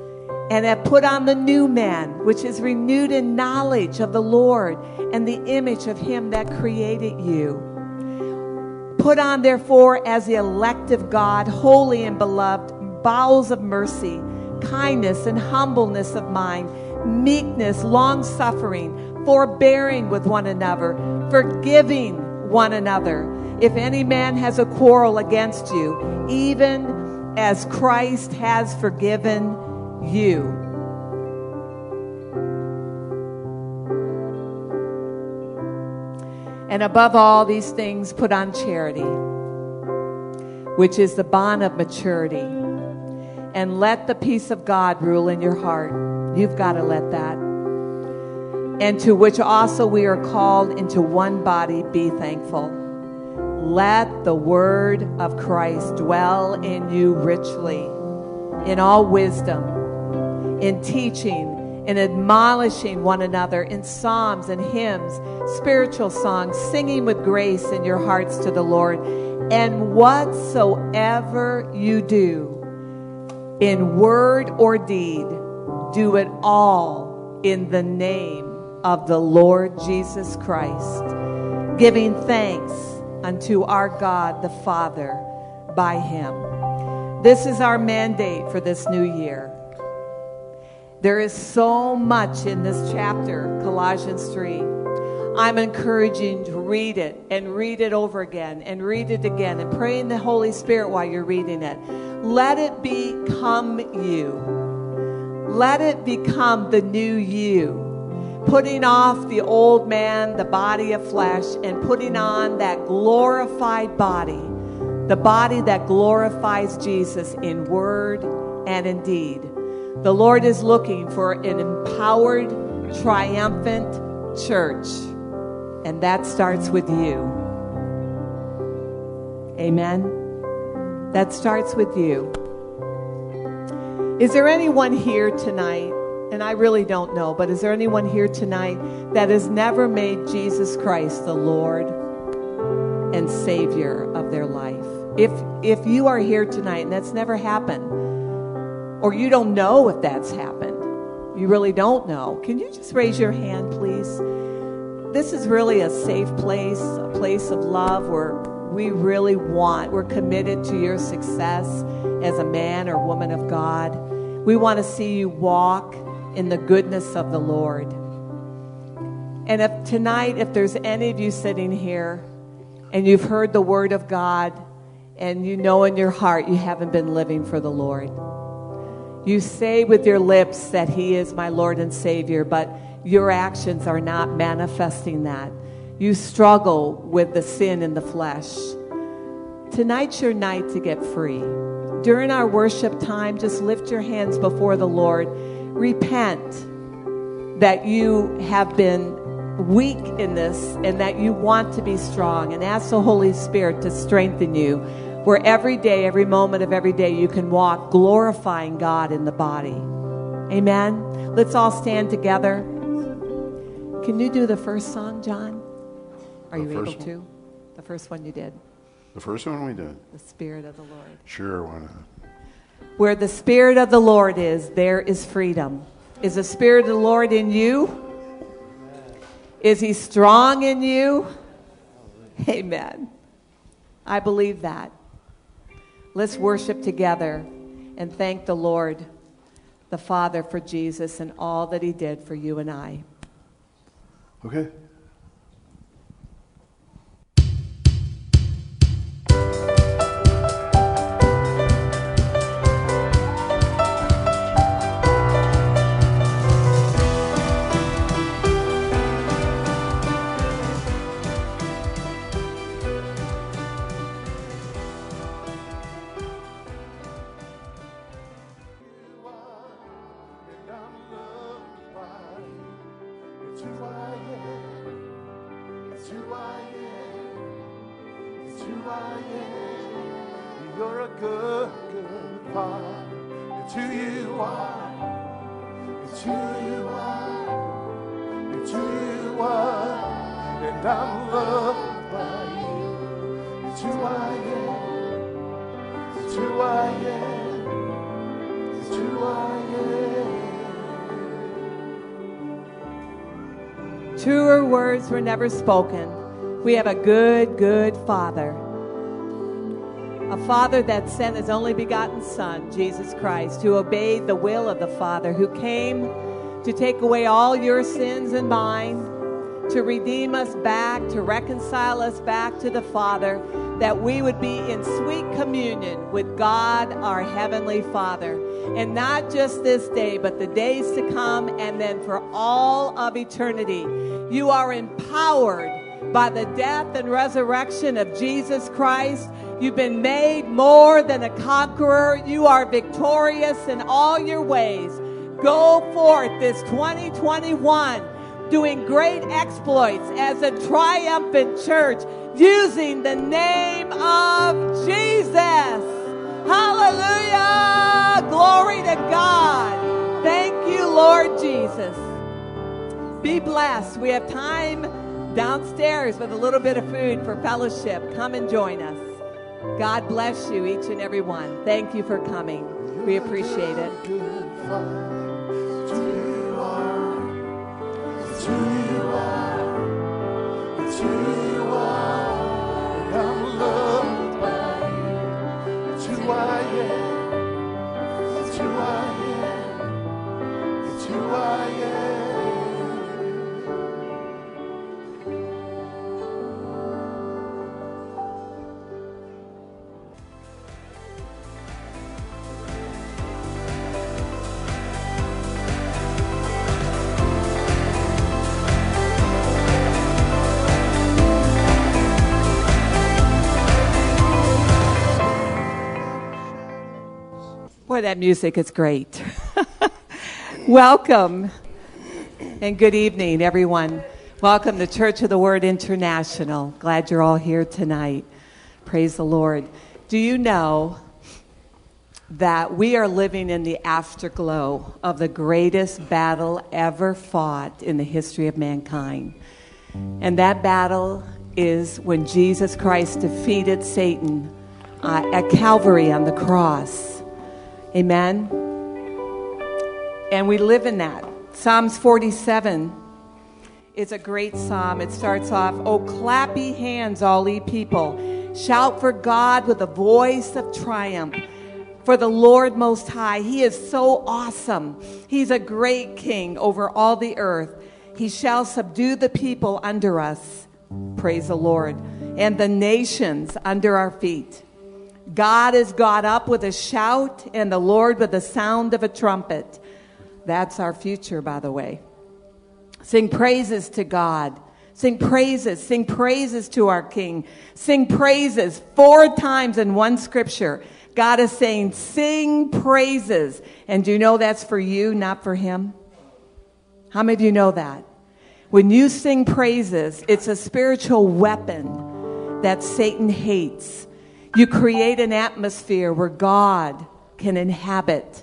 and have put on the new man, which is renewed in knowledge of the Lord and the image of him that created you. Put on, therefore, as the elect of God, holy and beloved, bowels of mercy, kindness and humbleness of mind, meekness, long suffering, forbearing with one another, forgiving one another. If any man has a quarrel against you, even as Christ has forgiven you. And above all these things, put on charity, which is the bond of maturity. And let the peace of God rule in your heart. You've got to let that. And to which also we are called into one body, be thankful. Let the word of Christ dwell in you richly, in all wisdom, in teaching in admonishing one another in psalms and hymns, spiritual songs, singing with grace in your hearts to the Lord. And whatsoever you do, in word or deed, do it all in the name of the Lord Jesus Christ, giving thanks unto our God the Father by him. This is our mandate for this new year. There is so much in this chapter, Colossians 3. I'm encouraging to read it and read it over again and read it again and pray in the Holy Spirit while you're reading it. Let it become you. Let it become the new you. Putting off the old man, the body of flesh, and putting on that glorified body, the body that glorifies Jesus in word and in deed. The Lord is looking for an empowered, triumphant church. And that starts with you. Amen. That starts with you. Is there anyone here tonight, and I really don't know, but is there anyone here tonight that has never made Jesus Christ the Lord and Savior of their life? If, if you are here tonight and that's never happened, or you don't know if that's happened. You really don't know. Can you just raise your hand, please? This is really a safe place, a place of love where we really want, we're committed to your success as a man or woman of God. We want to see you walk in the goodness of the Lord. And if tonight, if there's any of you sitting here and you've heard the word of God and you know in your heart you haven't been living for the Lord, You say with your lips that He is my Lord and Savior, but your actions are not manifesting that. You struggle with the sin in the flesh. Tonight's your night to get free. During our worship time, just lift your hands before the Lord. Repent that you have been weak in this and that you want to be strong and ask the Holy Spirit to strengthen you where every day, every moment of every day, you can walk glorifying God in the body. Amen. Let's all stand together. Can you do the first song, John? Are
The
you able
one?
to? The first one you did.
The first one we did.
The Spirit of the Lord.
Sure, why not?
Where the Spirit of the Lord is, there is freedom. Is the Spirit of the Lord in you? Is He strong in you? Amen. I believe that. Let's worship together and thank the Lord, the Father, for Jesus and all that He did for you and I.
Okay.
Never spoken. We have a good, good Father. A Father that sent his only begotten Son, Jesus Christ, who obeyed the will of the Father, who came to take away all your sins and mine, to redeem us back, to reconcile us back to the Father, that we would be in sweet communion with God, our Heavenly Father. And not just this day, but the days to come, and then for all of eternity. You are empowered by the death and resurrection of Jesus Christ. You've been made more than a conqueror. You are victorious in all your ways. Go forth this 2021 doing great exploits as a triumphant church using the name of Jesus. Hallelujah. Glory to God. Thank you, Lord Jesus. Be blessed. We have time downstairs with a little bit of food for fellowship. Come and join us. God bless you, each and every one. Thank you for coming. We appreciate it. Boy, that music is great. (laughs) Welcome and good evening, everyone. Welcome to Church of the Word International. Glad you're all here tonight. Praise the Lord. Do you know that we are living in the afterglow of the greatest battle ever fought in the history of mankind? And that battle is when Jesus Christ defeated Satan uh, at Calvary on the cross. Amen. And we live in that. Psalms 47 is a great psalm. It starts off, Oh, clap ye hands, all ye people. Shout for God with a voice of triumph. For the Lord Most High, He is so awesome. He's a great King over all the earth. He shall subdue the people under us. Praise the Lord. And the nations under our feet. God is got up with a shout, and the Lord with the sound of a trumpet. That's our future, by the way. Sing praises to God. Sing praises. Sing praises to our King. Sing praises four times in one scripture. God is saying, sing praises. And do you know that's for you, not for him? How many of you know that? When you sing praises, it's a spiritual weapon that Satan hates. You create an atmosphere where God can inhabit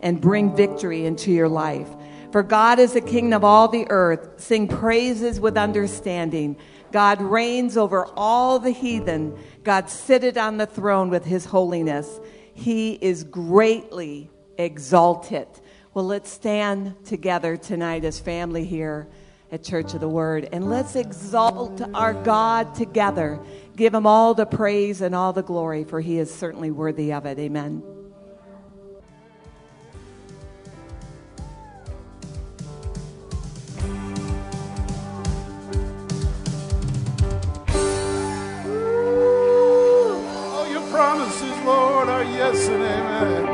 and bring victory into your life. For God is the king of all the earth. Sing praises with understanding. God reigns over all the heathen. God sitteth on the throne with his holiness. He is greatly exalted. Well, let's stand together tonight as family here at Church of the Word and let's exalt our God together. Give him all the praise and all the glory, for he is certainly worthy of it. Amen.
Promises, Lord, are yes and amen.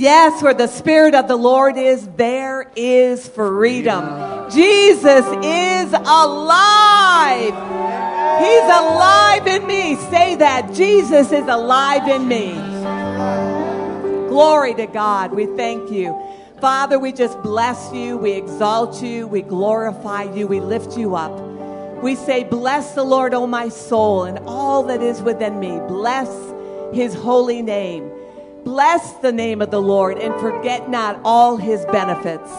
Yes, where the Spirit of the Lord is, there is freedom. Jesus is alive. He's alive in me. Say that. Jesus is alive in me. Glory to God. We thank you. Father, we just bless you. We exalt you. We glorify you. We lift you up. We say, Bless the Lord, O my soul, and all that is within me. Bless his holy name. Bless the name of the Lord and forget not all his benefits.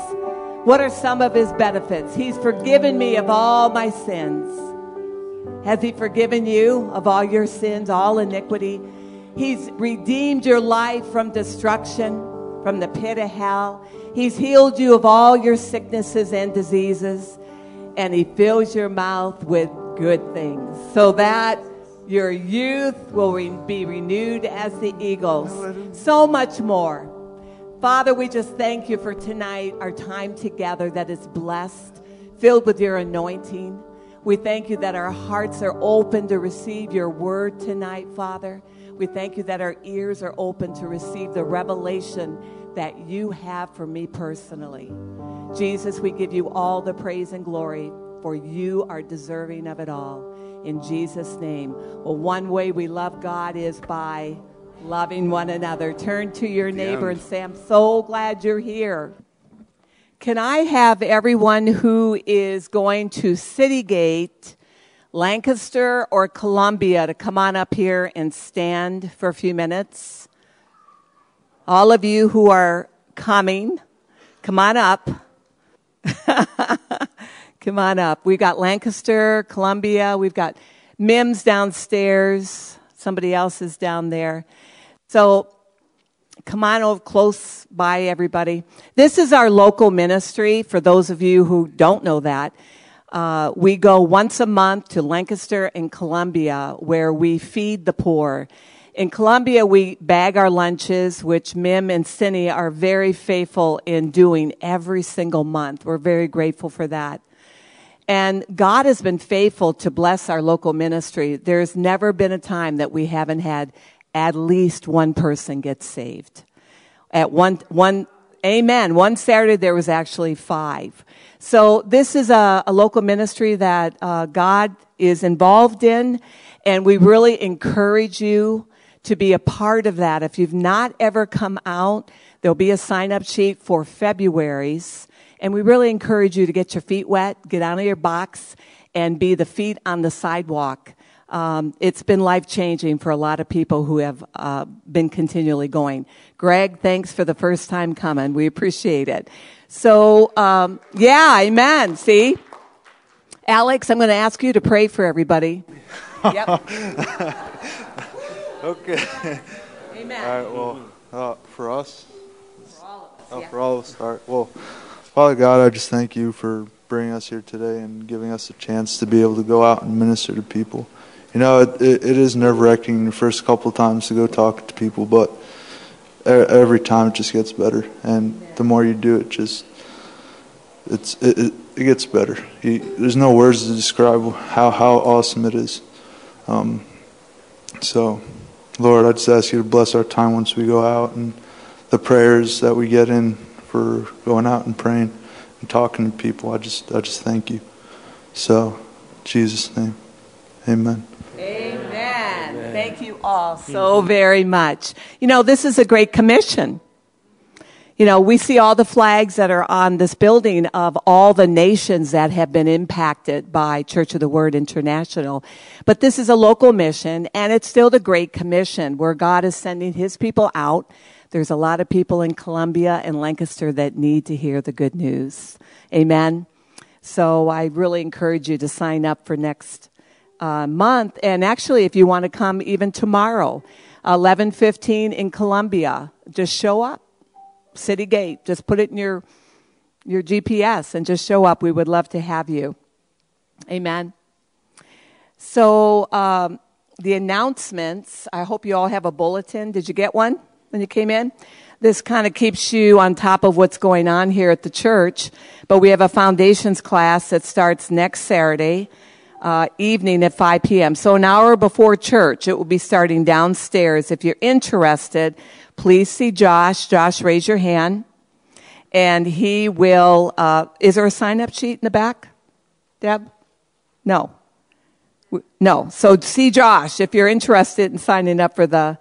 What are some of his benefits? He's forgiven me of all my sins. Has he forgiven you of all your sins, all iniquity? He's redeemed your life from destruction, from the pit of hell. He's healed you of all your sicknesses and diseases, and he fills your mouth with good things so that your youth will re- be renewed as the eagles. So much more. Father, we just thank you for tonight, our time together that is blessed, filled with your anointing. We thank you that our hearts are open to receive your word tonight, Father. We thank you that our ears are open to receive the revelation that you have for me personally. Jesus, we give you all the praise and glory, for you are deserving of it all. In Jesus' name. Well, one way we love God is by loving one another. Turn to your neighbor and say, I'm so glad you're here. Can I have everyone who is going to Citygate, Lancaster, or Columbia to come on up here and stand for a few minutes? All of you who are coming, come on up. (laughs) come on up. We've got Lancaster, Columbia, we've got Mims downstairs, somebody else is down there. So come on over close by, everybody. This is our local ministry for those of you who don't know that. Uh, we go once a month to Lancaster and Columbia where we feed the poor. In Columbia, we bag our lunches, which Mim and Cindy are very faithful in doing every single month. We're very grateful for that. And God has been faithful to bless our local ministry. There's never been a time that we haven't had at least one person get saved. At one, one, amen. One Saturday there was actually five. So this is a, a local ministry that uh, God is involved in, and we really encourage you to be a part of that. If you've not ever come out, there'll be a sign up sheet for February's. And we really encourage you to get your feet wet, get out of your box, and be the feet on the sidewalk. Um, it's been life changing for a lot of people who have uh, been continually going. Greg, thanks for the first time coming. We appreciate it. So, um, yeah, amen. See? Alex, I'm going to ask you to pray for everybody. (laughs) Yep. (laughs)
Okay.
Amen.
All right. Well, uh, for us,
For all of us,
oh,
yeah.
for all of us. All right. Well, Father God, I just thank you for bringing us here today and giving us a chance to be able to go out and minister to people. You know, it, it, it is nerve wracking the first couple of times to go talk to people, but every time it just gets better, and the more you do it, just it's it, it it gets better. He, there's no words to describe how, how awesome it is. Um, so, Lord, I just ask you to bless our time once we go out and the prayers that we get in for going out and praying and talking to people. I just, I just thank you. So, in Jesus' name, amen.
Amen. Thank you all so very much. You know, this is a great commission. You know, we see all the flags that are on this building of all the nations that have been impacted by Church of the Word International. But this is a local mission and it's still the Great Commission where God is sending his people out. There's a lot of people in Columbia and Lancaster that need to hear the good news. Amen. So I really encourage you to sign up for next uh, month. And actually, if you want to come even tomorrow, 11:15 in Columbia, just show up. City Gate. Just put it in your your GPS and just show up. We would love to have you. Amen. So um, the announcements. I hope you all have a bulletin. Did you get one when you came in? This kind of keeps you on top of what's going on here at the church. But we have a foundations class that starts next Saturday. Uh, evening at 5 p.m. So an hour before church, it will be starting downstairs. If you're interested, please see Josh. Josh, raise your hand. And he will, uh, is there a sign up sheet in the back? Deb? No. No. So see Josh if you're interested in signing up for the,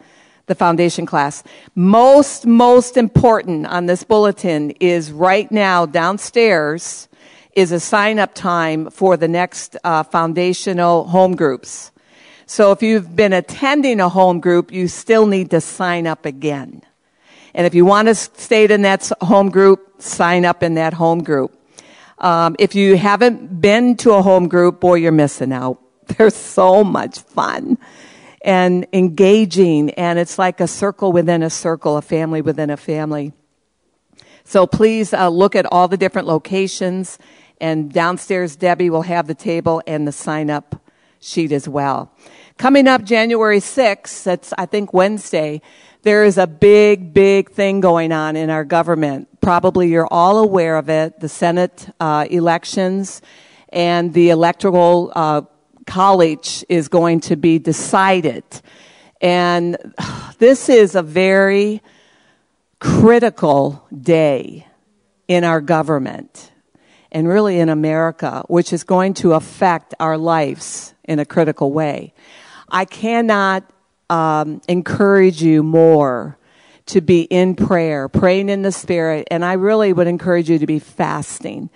the foundation class. Most, most important on this bulletin is right now downstairs is a sign up time for the next uh, foundational home groups. So if you've been attending a home group, you still need to sign up again. And if you want to stay in that home group, sign up in that home group. Um, if you haven't been to a home group, boy, you're missing out. (laughs) They're so much fun and engaging, and it's like a circle within a circle, a family within a family. So please uh, look at all the different locations, and downstairs, Debbie will have the table and the sign up sheet as well. Coming up January 6th, that's I think Wednesday, there is a big, big thing going on in our government. Probably you're all aware of it. The Senate uh, elections and the electoral uh, college is going to be decided. And this is a very critical day in our government and really in America, which is going to affect our lives in a critical way. I cannot um, encourage you more to be in prayer, praying in the Spirit, and I really would encourage you to be fasting.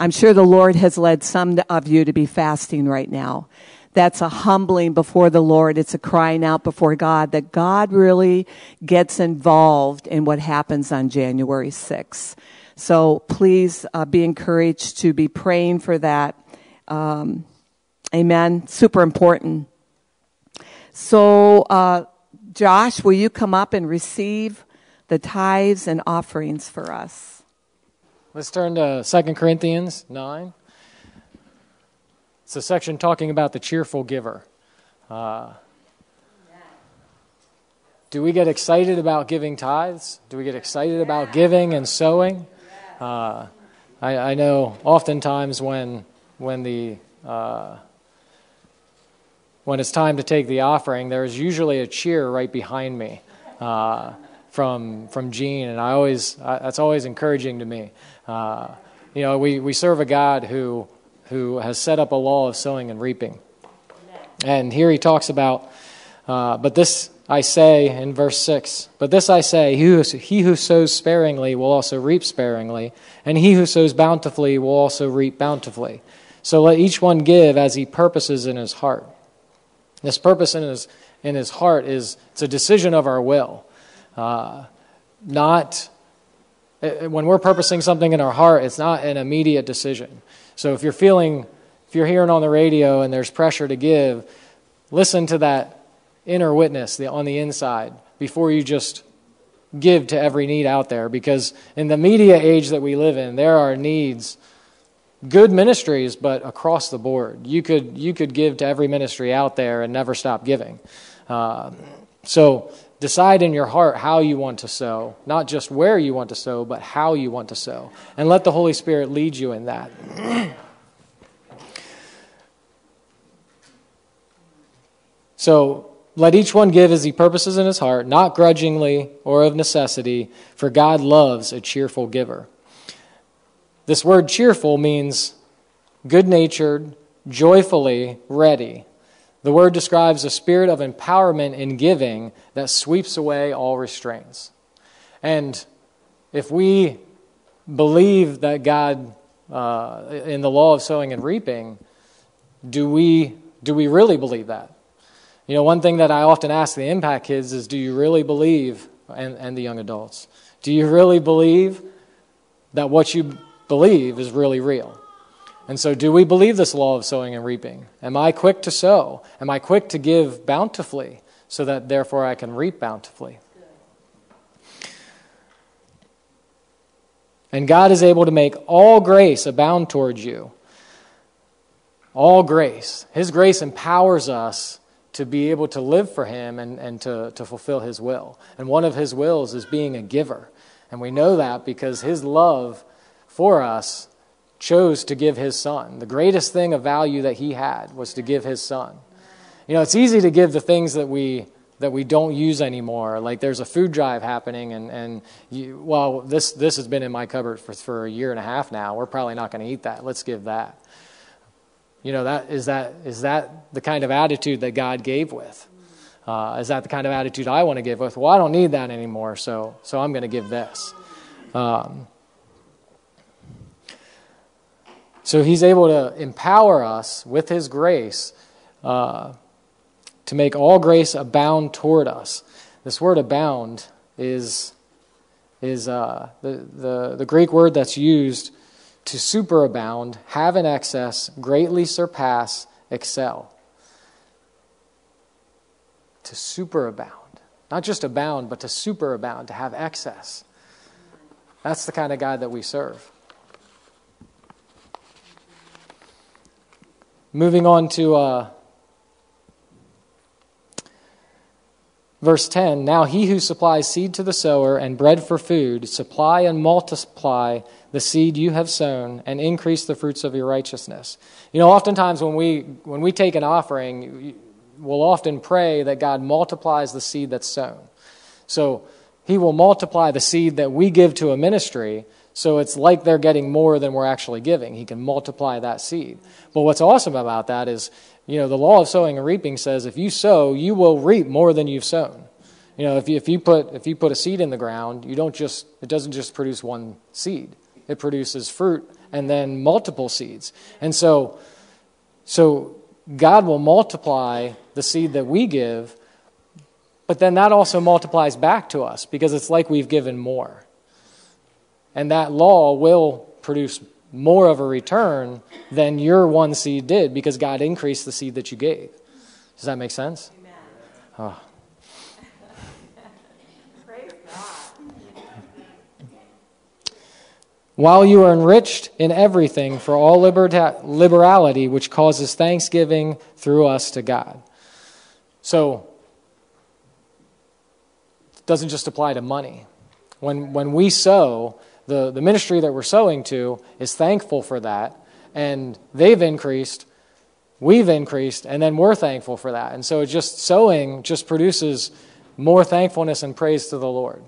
I'm sure the Lord has led some of you to be fasting right now. That's a humbling before the Lord. It's a crying out before God that God really gets involved in what happens on January 6th. So please uh, be encouraged to be praying for that. Um, amen. Super important. So, uh, Josh, will you come up and receive the tithes and offerings for us?
Let's turn to 2 Corinthians 9. It's a section talking about the cheerful giver. Uh, do we get excited about giving tithes? Do we get excited about giving and sowing? Uh, I, I, know oftentimes when when the uh, when it's time to take the offering, there's usually a cheer right behind me uh, from from Gene, and I always that's always encouraging to me. Uh, you know, we, we serve a God who who has set up a law of sowing and reaping, and here he talks about. Uh, but this I say in verse six. But this I say: he who, he who sows sparingly will also reap sparingly, and he who sows bountifully will also reap bountifully. So let each one give as he purposes in his heart this purpose in his, in his heart is it's a decision of our will. Uh, not uh, when we're purposing something in our heart, it's not an immediate decision. So if you're feeling, if you're hearing on the radio and there's pressure to give, listen to that inner witness on the inside before you just give to every need out there. Because in the media age that we live in, there are needs good ministries, but across the board. You could, you could give to every ministry out there and never stop giving. Uh, so decide in your heart how you want to sow, not just where you want to sow, but how you want to sow. And let the Holy Spirit lead you in that. (clears throat) so let each one give as he purposes in his heart, not grudgingly or of necessity, for God loves a cheerful giver. This word cheerful means good natured, joyfully ready. The word describes a spirit of empowerment in giving that sweeps away all restraints. And if we believe that God, uh, in the law of sowing and reaping, do we, do we really believe that? You know, one thing that I often ask the impact kids is do you really believe, and, and the young adults, do you really believe that what you believe is really real? And so, do we believe this law of sowing and reaping? Am I quick to sow? Am I quick to give bountifully so that therefore I can reap bountifully? And God is able to make all grace abound towards you. All grace. His grace empowers us to be able to live for Him and, and to, to fulfill His will. And one of His wills is being a giver. And we know that because His love for us chose to give his son. The greatest thing of value that he had was to give his son. You know, it's easy to give the things that we that we don't use anymore. Like there's a food drive happening, and and you, well, this this has been in my cupboard for for a year and a half now. We're probably not going to eat that. Let's give that. You know, that is that is that the kind of attitude that God gave with. Uh, is that the kind of attitude I want to give with? Well, I don't need that anymore, so so I'm going to give this. Um, So he's able to empower us with his grace uh, to make all grace abound toward us. This word abound is, is uh, the, the, the Greek word that's used to superabound, have an excess, greatly surpass, excel. To superabound. Not just abound, but to superabound, to have excess. That's the kind of God that we serve. Moving on to uh, verse 10 Now he who supplies seed to the sower and bread for food, supply and multiply the seed you have sown and increase the fruits of your righteousness. You know, oftentimes when we, when we take an offering, we'll often pray that God multiplies the seed that's sown. So he will multiply the seed that we give to a ministry so it's like they're getting more than we're actually giving. He can multiply that seed. But what's awesome about that is, you know, the law of sowing and reaping says if you sow, you will reap more than you've sown. You know, if you, if you put if you put a seed in the ground, you don't just it doesn't just produce one seed. It produces fruit and then multiple seeds. And so so God will multiply the seed that we give, but then that also multiplies back to us because it's like we've given more. And that law will produce more of a return than your one seed did because God increased the seed that you gave. Does that make sense? Oh. (laughs) While you are enriched in everything for all liberta- liberality, which causes thanksgiving through us to God. So, it doesn't just apply to money. When, when we sow, the, the ministry that we're sowing to is thankful for that, and they've increased, we've increased, and then we're thankful for that. And so just sowing just produces more thankfulness and praise to the Lord.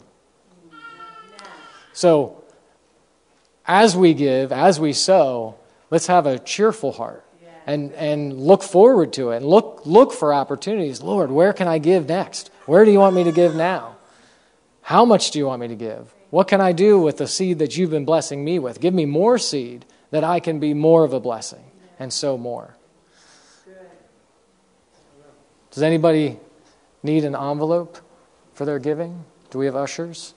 So as we give, as we sow, let's have a cheerful heart and, and look forward to it and look, look for opportunities. Lord, where can I give next? Where do you want me to give now? How much do you want me to give? What can I do with the seed that you've been blessing me with? Give me more seed that I can be more of a blessing and sow more. Does anybody need an envelope for their giving? Do we have ushers?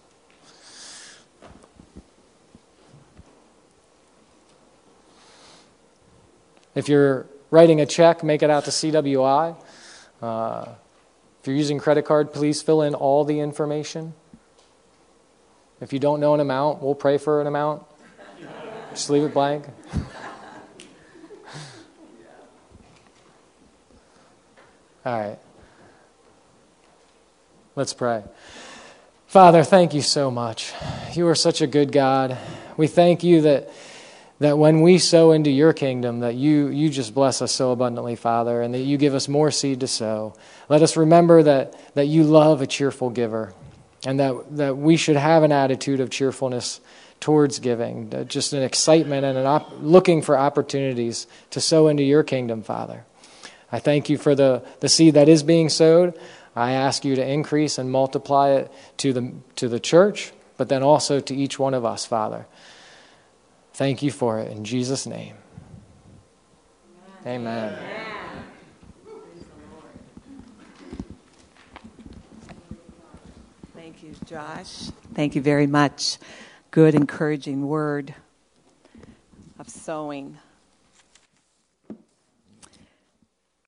If you're writing a check, make it out to CWI. Uh, if you're using credit card, please fill in all the information. If you don't know an amount, we'll pray for an amount. Just leave it blank. (laughs) All right. Let's pray. Father, thank you so much. You are such a good God. We thank you that that when we sow into your kingdom that you you just bless us so abundantly father and that you give us more seed to sow let us remember that that you love a cheerful giver and that that we should have an attitude of cheerfulness towards giving just an excitement and an op- looking for opportunities to sow into your kingdom father i thank you for the the seed that is being sowed i ask you to increase and multiply it to the to the church but then also to each one of us father Thank you for it in Jesus' name. Amen. Amen.
Thank you, Josh. Thank you very much. Good, encouraging word of sowing.